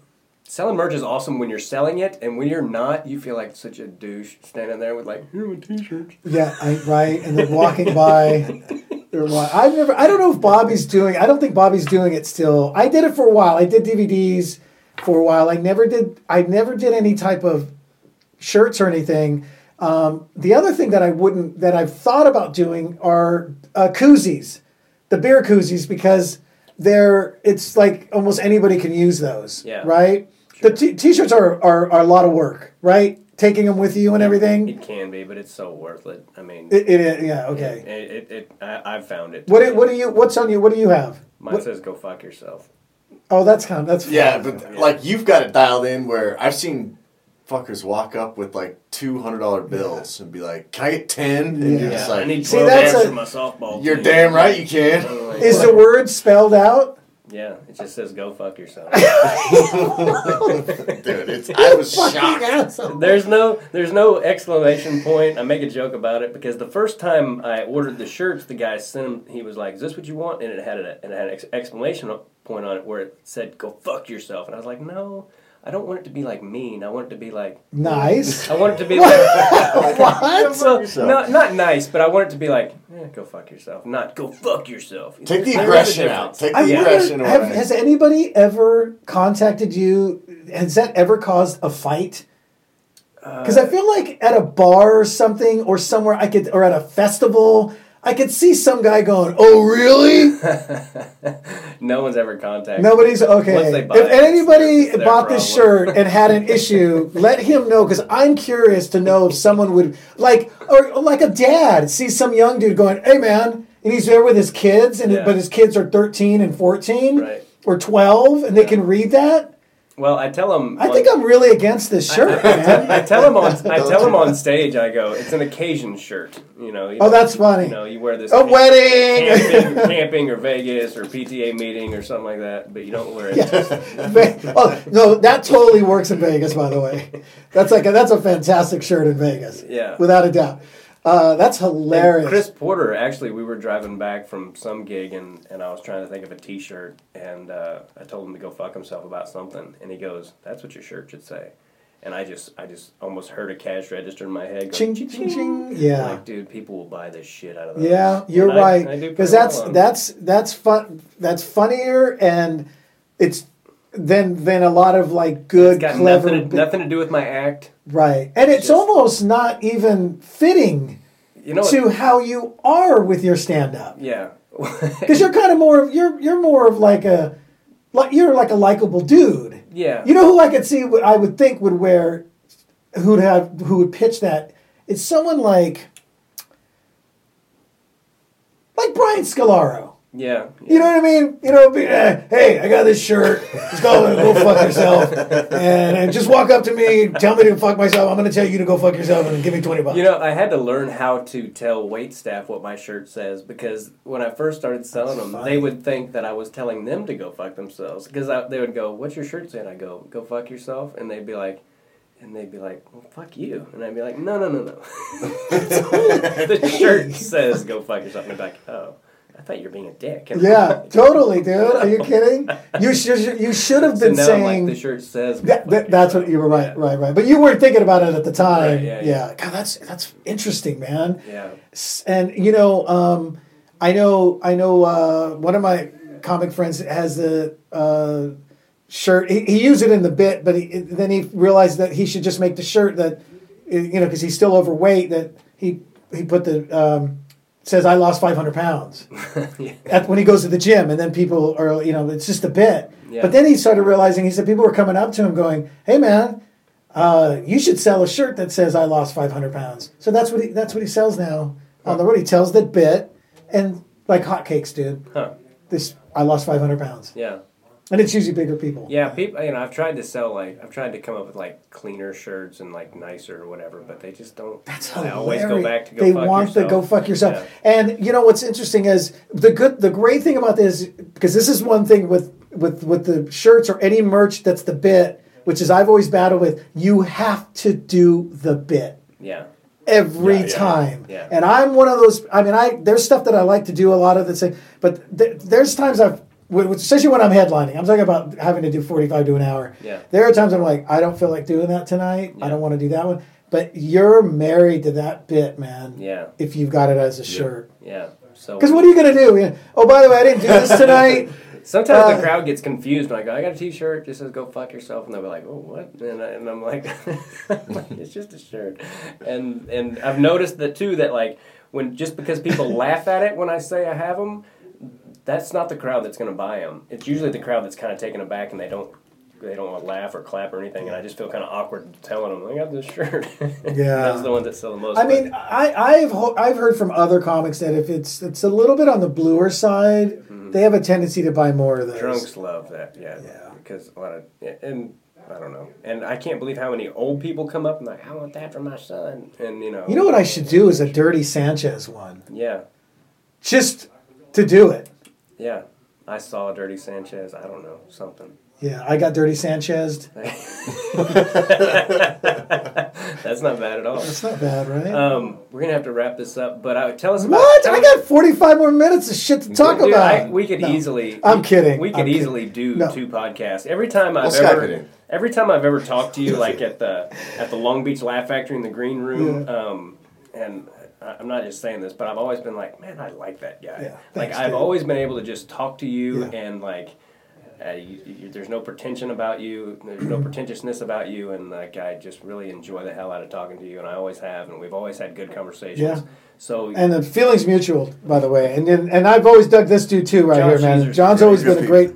Speaker 3: Selling merch is awesome when you're selling it, and when you're not, you feel like such a douche standing there with like, here are my t-shirts.
Speaker 4: Yeah, I, right. And then walking by, they're I've never. I don't know if Bobby's doing. I don't think Bobby's doing it still. I did it for a while. I did DVDs for a while. I never did. I never did any type of shirts or anything. Um, the other thing that I wouldn't that I've thought about doing are uh, koozies, the beer koozies, because they're it's like almost anybody can use those.
Speaker 3: Yeah.
Speaker 4: Right. The t- t-shirts are, are are a lot of work, right? Taking them with you and everything.
Speaker 3: It can be, but it's so worth it. I mean,
Speaker 4: It, it, yeah, okay.
Speaker 3: it, it, it, I, I've found it.
Speaker 4: What do, what do you? What's on you? What do you have?
Speaker 3: Mine
Speaker 4: What-
Speaker 3: says, "Go fuck yourself."
Speaker 4: oh, that's kind. Of, that's fun.
Speaker 5: Yeah, but like you've got it dialed in where I've seen fuckers walk up with like two hundred dollar bills and be like, "Can I get 10? And you're
Speaker 4: Yeah.
Speaker 5: just
Speaker 3: I
Speaker 5: like,
Speaker 3: need
Speaker 4: See,
Speaker 3: twelve
Speaker 4: that's a-
Speaker 3: for my softball.
Speaker 5: "You're
Speaker 3: team."
Speaker 5: damn right you can."
Speaker 3: I'm
Speaker 4: is the word spelled out?
Speaker 3: Yeah, it just says, "Go fuck yourself."
Speaker 5: Dude, it's I was shocked.
Speaker 3: There's no there's no exclamation point. I make a joke about it because the first time I ordered the shirts, the guy sent him. He was like, "Is this what you want?" And it had a, and it had an exclamation point on it where it said, "Go fuck yourself." And I was like, "No, I don't want it to be like mean. I want it to be like
Speaker 4: Nice.
Speaker 3: I want it to be like
Speaker 4: what?
Speaker 3: so not not nice, but I want it to be like, eh, go fuck yourself, not go fuck yourself.
Speaker 5: Take the aggression out. Take the
Speaker 3: Yeah.
Speaker 5: aggression
Speaker 4: wonder, have,
Speaker 5: away.
Speaker 4: has anybody ever contacted you? Has that ever caused a fight? Because I feel like at a bar or something, or somewhere I could, or at a festival, I could see some guy going, "Oh, really?"
Speaker 3: No one's ever contacted.
Speaker 4: Nobody's okay. If
Speaker 3: it, it's
Speaker 4: anybody
Speaker 3: their- it's
Speaker 4: bought this shirt and had an issue, let him know because I'm curious to know if someone would like, or, or like a dad sees some young dude going, "Hey, man," and he's there with his kids, and
Speaker 3: Yeah.
Speaker 4: but his kids are 13 and 14
Speaker 3: Right.
Speaker 4: or 12, and they can read that.
Speaker 3: Well, I tell them.
Speaker 4: I think I'm really against this shirt, man.
Speaker 3: I tell him on. I tell him on stage. I go, it's an occasion shirt. You know. You
Speaker 4: Oh, that's funny.
Speaker 3: You know, you wear this.
Speaker 4: A
Speaker 3: camp-
Speaker 4: wedding.
Speaker 3: Camping, camping or Vegas or PTA meeting or something like that, but you don't wear it.
Speaker 4: Yeah. Oh, no, that totally works in Vegas. By the way, that's like a, that's a fantastic shirt in Vegas.
Speaker 3: Yeah.
Speaker 4: without a doubt. Uh, that's
Speaker 3: And
Speaker 4: hilarious.
Speaker 3: Chris Porter, actually, we were driving back from some gig, and, and I was trying to think of a T-shirt, and uh, I told him to go fuck himself about something, and he goes, "That's what your shirt should say," and I just I just almost heard a cash register in my head. Go,
Speaker 4: Ching, ching, ching, ching. Yeah.
Speaker 3: Like, dude, people will buy this shit out of.
Speaker 4: Yeah, you're
Speaker 3: And
Speaker 4: right. Because that's
Speaker 3: well
Speaker 4: that's that's fun. That's funnier, and it's than than a lot of like good,
Speaker 3: It's got
Speaker 4: clever,
Speaker 3: nothing to, nothing to do with my act.
Speaker 4: right? And it's
Speaker 3: Just-
Speaker 4: almost not even fitting
Speaker 3: You know.
Speaker 4: to how you are with your stand up
Speaker 3: yeah.
Speaker 4: because you're kind of more of you're you're more of like a like you're like a likable dude.
Speaker 3: yeah.
Speaker 4: You know who I could see? what I would think would wear, who'd have, who would pitch that? It's someone like, like Brian Scolaro.
Speaker 3: Yeah.
Speaker 4: You know what I mean? You know, be, eh, hey, I got this shirt. Just go, go fuck yourself, and, and just walk up to me, tell me to fuck myself. I'm going to tell you to go fuck yourself, and give me twenty bucks.
Speaker 3: You know, I had to learn how to tell wait staff what my shirt says because when I first started selling them,
Speaker 4: funny.
Speaker 3: they would think that I was telling them to go fuck themselves. Because they would go, "What's your shirt saying?" I go, "Go fuck yourself," and they'd be like, and they'd be like, "Well, fuck you," and I'd be like, "No, no, no, no." the shirt says "Go fuck yourself," and they'd be like, "Oh, I thought you were being a dick."
Speaker 4: Yeah, totally, dude. Are you kidding? You should you should have
Speaker 3: So
Speaker 4: been
Speaker 3: I'm
Speaker 4: saying.
Speaker 3: like, the shirt says.
Speaker 4: That, that, that's what you were right,
Speaker 3: Yeah.
Speaker 4: right, right. But you weren't thinking about it at the time.
Speaker 3: Right, yeah,
Speaker 4: yeah,
Speaker 3: yeah.
Speaker 4: God, that's that's interesting, man.
Speaker 3: Yeah.
Speaker 4: And you know, um, I know, I know. Uh, one of my comic friends has the uh, shirt. He, he used it in the bit, but he, then he realized that he should just make the shirt that, you know, because he's still overweight. That he he put the um, says I lost five hundred pounds
Speaker 3: yeah.
Speaker 4: at, when he goes to the gym, and then people are, you know, it's just a bit.
Speaker 3: Yeah.
Speaker 4: But then he started realizing, he said people were coming up to him going, "Hey, man, uh, you should sell a shirt that says I lost 500 pounds." So that's what he that's what he sells now on the road. He tells that bit, and like hotcakes, dude.
Speaker 3: Huh.
Speaker 4: This I lost 500 pounds,
Speaker 3: Yeah.
Speaker 4: And it's usually bigger people.
Speaker 3: Yeah, people. You know, I've tried to sell like I've tried to come up with like cleaner shirts and like nicer or whatever, but they just don't.
Speaker 4: That's
Speaker 3: I
Speaker 4: hilarious.
Speaker 3: always go back to go.
Speaker 4: they
Speaker 3: fuck
Speaker 4: want
Speaker 3: yourself.
Speaker 4: to go fuck yourself.
Speaker 3: Yeah.
Speaker 4: And you know what's interesting is the good, the great thing about this because this is one thing with with with the shirts or any merch that's the bit, which is I've always battled with. You have to do the bit
Speaker 3: Yeah.
Speaker 4: every
Speaker 5: Yeah, yeah,
Speaker 4: time.
Speaker 3: yeah.
Speaker 4: And I'm one of those. I mean, I there's stuff that I like to do a lot of the same, but th- there's times I've. Especially when I'm headlining, I'm talking about having to do 45 to an hour.
Speaker 3: Yeah.
Speaker 4: There are times I'm like, I don't feel like doing that tonight. I don't want to do that one. But you're married to that bit, man.
Speaker 3: Yeah.
Speaker 4: If you've got it as a shirt.
Speaker 3: Yeah. So.
Speaker 4: Because what are you going to do? Yeah, Oh, by the way, I didn't do this tonight.
Speaker 3: Sometimes
Speaker 4: uh,
Speaker 3: the crowd gets confused when I go, I got a T-shirt. Just says "Go fuck yourself," and they'll be like, "Oh, what?" And, I, and I'm like, "It's just a shirt." And and I've noticed that too. That like when just because people laugh at it when I say I have them, that's not the crowd that's going to buy them. It's usually the crowd that's kind of taken aback and they don't they don't want to laugh or clap or anything. And I just feel kind of awkward telling them I got this shirt.
Speaker 4: Yeah.
Speaker 3: those are the ones that sell the most.
Speaker 4: I mean, I, I've ho- I've heard from other comics that if it's it's a little bit on the bluer side, they have a tendency to buy more of those.
Speaker 3: Mm-hmm. Drunks love that, yeah.
Speaker 4: Yeah.
Speaker 3: Because a lot of yeah, and I don't know, and I can't believe how many old people come up and like, I want that for my son, and you know.
Speaker 4: You know what I should do is a Dirty Sanchez one,
Speaker 3: Yeah,
Speaker 4: just to do it.
Speaker 3: Yeah. I saw Dirty Sanchez. I don't know something.
Speaker 4: Yeah, I got Dirty Sanchez.
Speaker 3: That's not bad at all.
Speaker 4: That's not bad, right?
Speaker 3: Um, we're gonna have to wrap this up, but I, tell us about
Speaker 4: what? I got forty five more minutes of shit to talk
Speaker 3: Dude,
Speaker 4: about.
Speaker 3: I- we could
Speaker 4: No.
Speaker 3: easily.
Speaker 4: I'm
Speaker 3: we-
Speaker 4: kidding.
Speaker 3: We could
Speaker 4: I'm kidding.
Speaker 3: easily do
Speaker 4: No.
Speaker 3: two podcasts. Every time I've
Speaker 5: We'll
Speaker 3: ever, every time I've ever talked to you, like at the at the Long Beach Laugh Factory in the green room, um, and I- I'm not just saying this, but I've always been like, man, I like that guy.
Speaker 4: Yeah,
Speaker 3: like I've always been able to just talk to you
Speaker 4: Yeah.
Speaker 3: and like. Uh, you, you, there's no pretension about you. There's no pretentiousness about you, and like I just really enjoy the hell out of talking to you, and I always have, and we've always had good conversations.
Speaker 4: Yeah.
Speaker 3: So
Speaker 4: And the feelings mutual, by the way. And then, and I've always dug this dude too, right here, man. John's always been a great,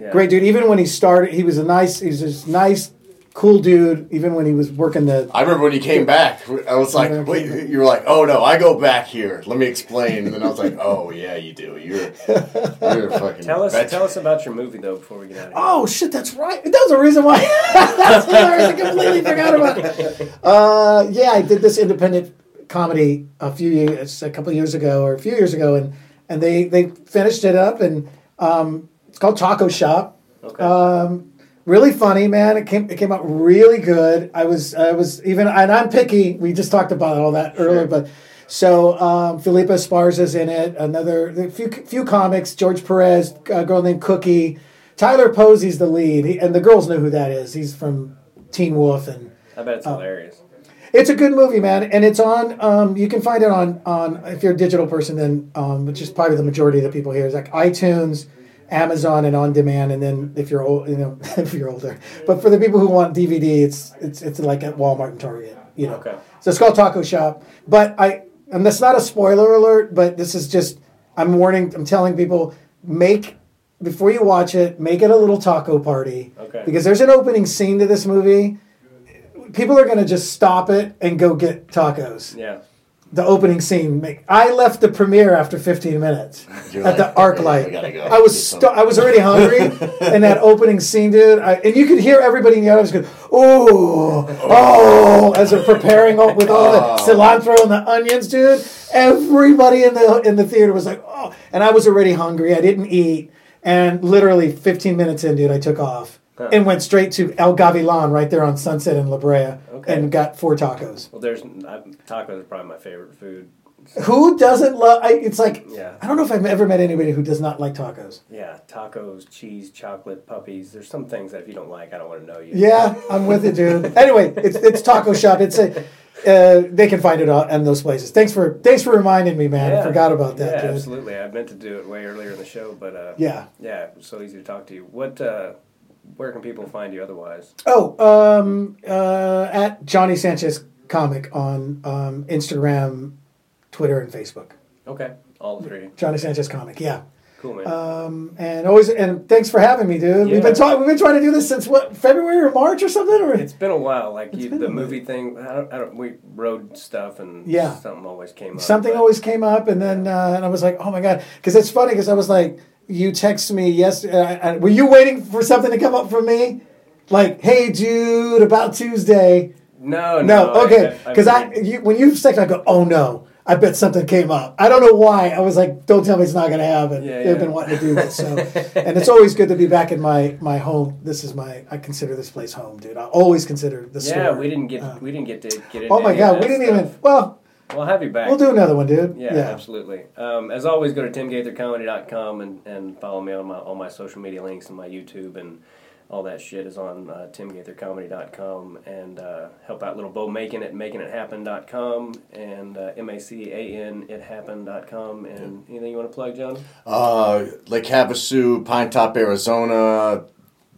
Speaker 3: yeah.
Speaker 4: great dude. Even when he started, he was a nice, he was this nice, cool dude. Even when he was working the,
Speaker 5: I remember when he came back, I was like,
Speaker 4: Yeah,
Speaker 5: wait, you were like, oh no, I go back here. Let me explain. And then I was like, oh yeah, you do. You're, you're a fucking.
Speaker 3: Tell us,
Speaker 5: veteran.
Speaker 3: tell us about your movie though before we get out of here.
Speaker 4: oh shit, that's right. That was a reason why. that's hilarious. I completely forgot about it. Uh, yeah, I did this independent comedy a few years, a couple years ago, or a few years ago, and and they they finished it up, and um, it's called Taco Shop.
Speaker 3: Okay.
Speaker 4: Um, really funny, man. It came it came out really good. I was I was even and I'm picky. We just talked about all that earlier, but so um, Felipe Esparza's in it. Another a few few comics. George Perez, a girl named Cookie. Tyler Posey's the lead, he, and the girls know who that is. He's from Teen Wolf, and
Speaker 3: I bet it's
Speaker 4: uh,
Speaker 3: hilarious.
Speaker 4: it's a good movie, man. And it's on. Um, you can find it on on if you're a digital person, then um, which is probably the majority of the people here is like iTunes. Amazon and on demand, and then if you're old, you know, if you're older. But for the people who want DVD, it's it's it's like at Walmart and Target. You know.
Speaker 3: Okay.
Speaker 4: So it's called Taco Shop. But I and that's not a spoiler alert, but this is just I'm warning. I'm telling people make before you watch it, make it a little taco party.
Speaker 3: Okay.
Speaker 4: Because there's an opening scene to this movie. People are gonna just stop it and go get tacos
Speaker 3: Yeah.
Speaker 4: The opening scene. Make, I left the premiere after 15 minutes
Speaker 5: You're
Speaker 4: at the
Speaker 5: like,
Speaker 4: ArcLight.
Speaker 5: I go
Speaker 4: I was stu- I was already hungry, and that opening scene, dude. I, and you could hear everybody in the audience go, "Oh, oh," as they're preparing all, with all the
Speaker 5: Oh.
Speaker 4: cilantro and the onions, dude. Everybody in the in the theater was like, "Oh," and I was already hungry. I didn't eat, and literally 15 minutes in, dude, I took off.
Speaker 3: Huh.
Speaker 4: And went straight to El Gavilan right there on Sunset in La Brea
Speaker 3: Okay.
Speaker 4: and got four tacos.
Speaker 3: Well, there's I, tacos are probably my favorite food.
Speaker 4: Who doesn't love? I, it's like
Speaker 3: Yeah.
Speaker 4: I don't know if I've ever met anybody who does not like tacos.
Speaker 3: Yeah, tacos, cheese, chocolate, puppies. There's some things that if you don't like, I don't want to know you.
Speaker 4: Yeah, I'm with you, dude. Anyway, it's it's taco shop. It's a uh, they can find it all in those places. Thanks for thanks for reminding me, man. I
Speaker 3: Yeah.
Speaker 4: forgot about that,
Speaker 3: Yeah,
Speaker 4: dude.
Speaker 3: absolutely. I meant to do it way earlier in the show, but uh,
Speaker 4: Yeah.
Speaker 3: yeah, it was so easy to talk to you. What? Uh, where can people find you otherwise?
Speaker 4: Oh, um, uh, at Johnny Sanchez comic on um, Instagram, Twitter, and Facebook.
Speaker 3: Okay, all three.
Speaker 4: Johnny Sanchez comic. Yeah.
Speaker 3: Cool, man.
Speaker 4: Um, and always and thanks for having me, dude. We've been talking. We've been trying to do this since what February or March or something. Or
Speaker 3: it's been a while. Like you, the movie thing. I don't, I don't. We road stuff and
Speaker 4: Yeah.
Speaker 3: something always came up.
Speaker 4: something
Speaker 3: but-
Speaker 4: always came up and then uh, and i was like oh my god because it's funny because i was like you text me yesterday uh, were you waiting for something to come up from me like hey dude about tuesday
Speaker 3: No,
Speaker 4: no,
Speaker 3: no.
Speaker 4: okay because I,
Speaker 3: mean,
Speaker 4: you, when you text i go oh no i bet something came up i don't know why i was like don't tell me it's not going to happen
Speaker 3: Yeah,
Speaker 4: they've
Speaker 3: yeah.
Speaker 4: been wanting to do this so and it's always good to be back in my my home this is my i consider this place home dude i always consider the
Speaker 3: yeah,
Speaker 4: store
Speaker 3: we didn't get
Speaker 4: uh,
Speaker 3: we didn't get to get into.
Speaker 4: oh my god we didn't
Speaker 3: stuff.
Speaker 4: even well
Speaker 3: We'll have you back.
Speaker 4: we'll do another one dude
Speaker 3: Yeah, absolutely. Um, as always, go to timgaithercomedy.com and, and follow me on my all my social media links and my YouTube and all that shit is on uh, timgaithercomedy.com and uh, help out little Bo Making it Making at makingithappen.com and uh, M-A-C-A-N ithappen.com and anything you want to plug, John?
Speaker 5: Uh, Lake Havasu, Pinetop, Arizona,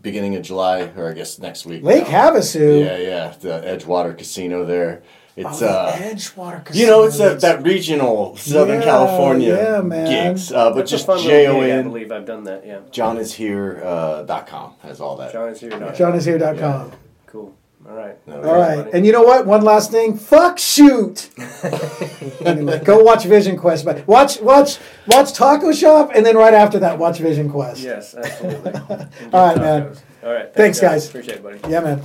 Speaker 5: beginning of July, or I guess next week.
Speaker 4: lake
Speaker 5: now.
Speaker 4: havasu
Speaker 5: Yeah, yeah, the Edgewater Casino there. It's
Speaker 4: Oh,
Speaker 5: uh,
Speaker 4: Edgewater Casino.
Speaker 5: you know, it's that, that regional Southern
Speaker 4: Yeah,
Speaker 5: California
Speaker 4: yeah, man.
Speaker 5: gigs. Uh, but
Speaker 3: That's
Speaker 5: just
Speaker 3: fun little
Speaker 5: J O
Speaker 3: gig, I
Speaker 5: N.
Speaker 3: believe I've done that, yeah.
Speaker 5: John is here uh, dot com has all that.
Speaker 3: John is here. now.
Speaker 4: JohnIsHere.com.
Speaker 3: Cool. All right.
Speaker 5: No,
Speaker 4: All
Speaker 3: funny.
Speaker 4: and you know what? One last thing. Fuck Shute. anyway, go watch Vision Quest, but watch watch watch Taco Shop, and then right after that, watch Vision Quest.
Speaker 3: Yes, absolutely.
Speaker 4: All right,
Speaker 3: good
Speaker 4: man.
Speaker 3: All right.
Speaker 4: Thanks, guys.
Speaker 3: Appreciate it, buddy.
Speaker 4: Yeah, man.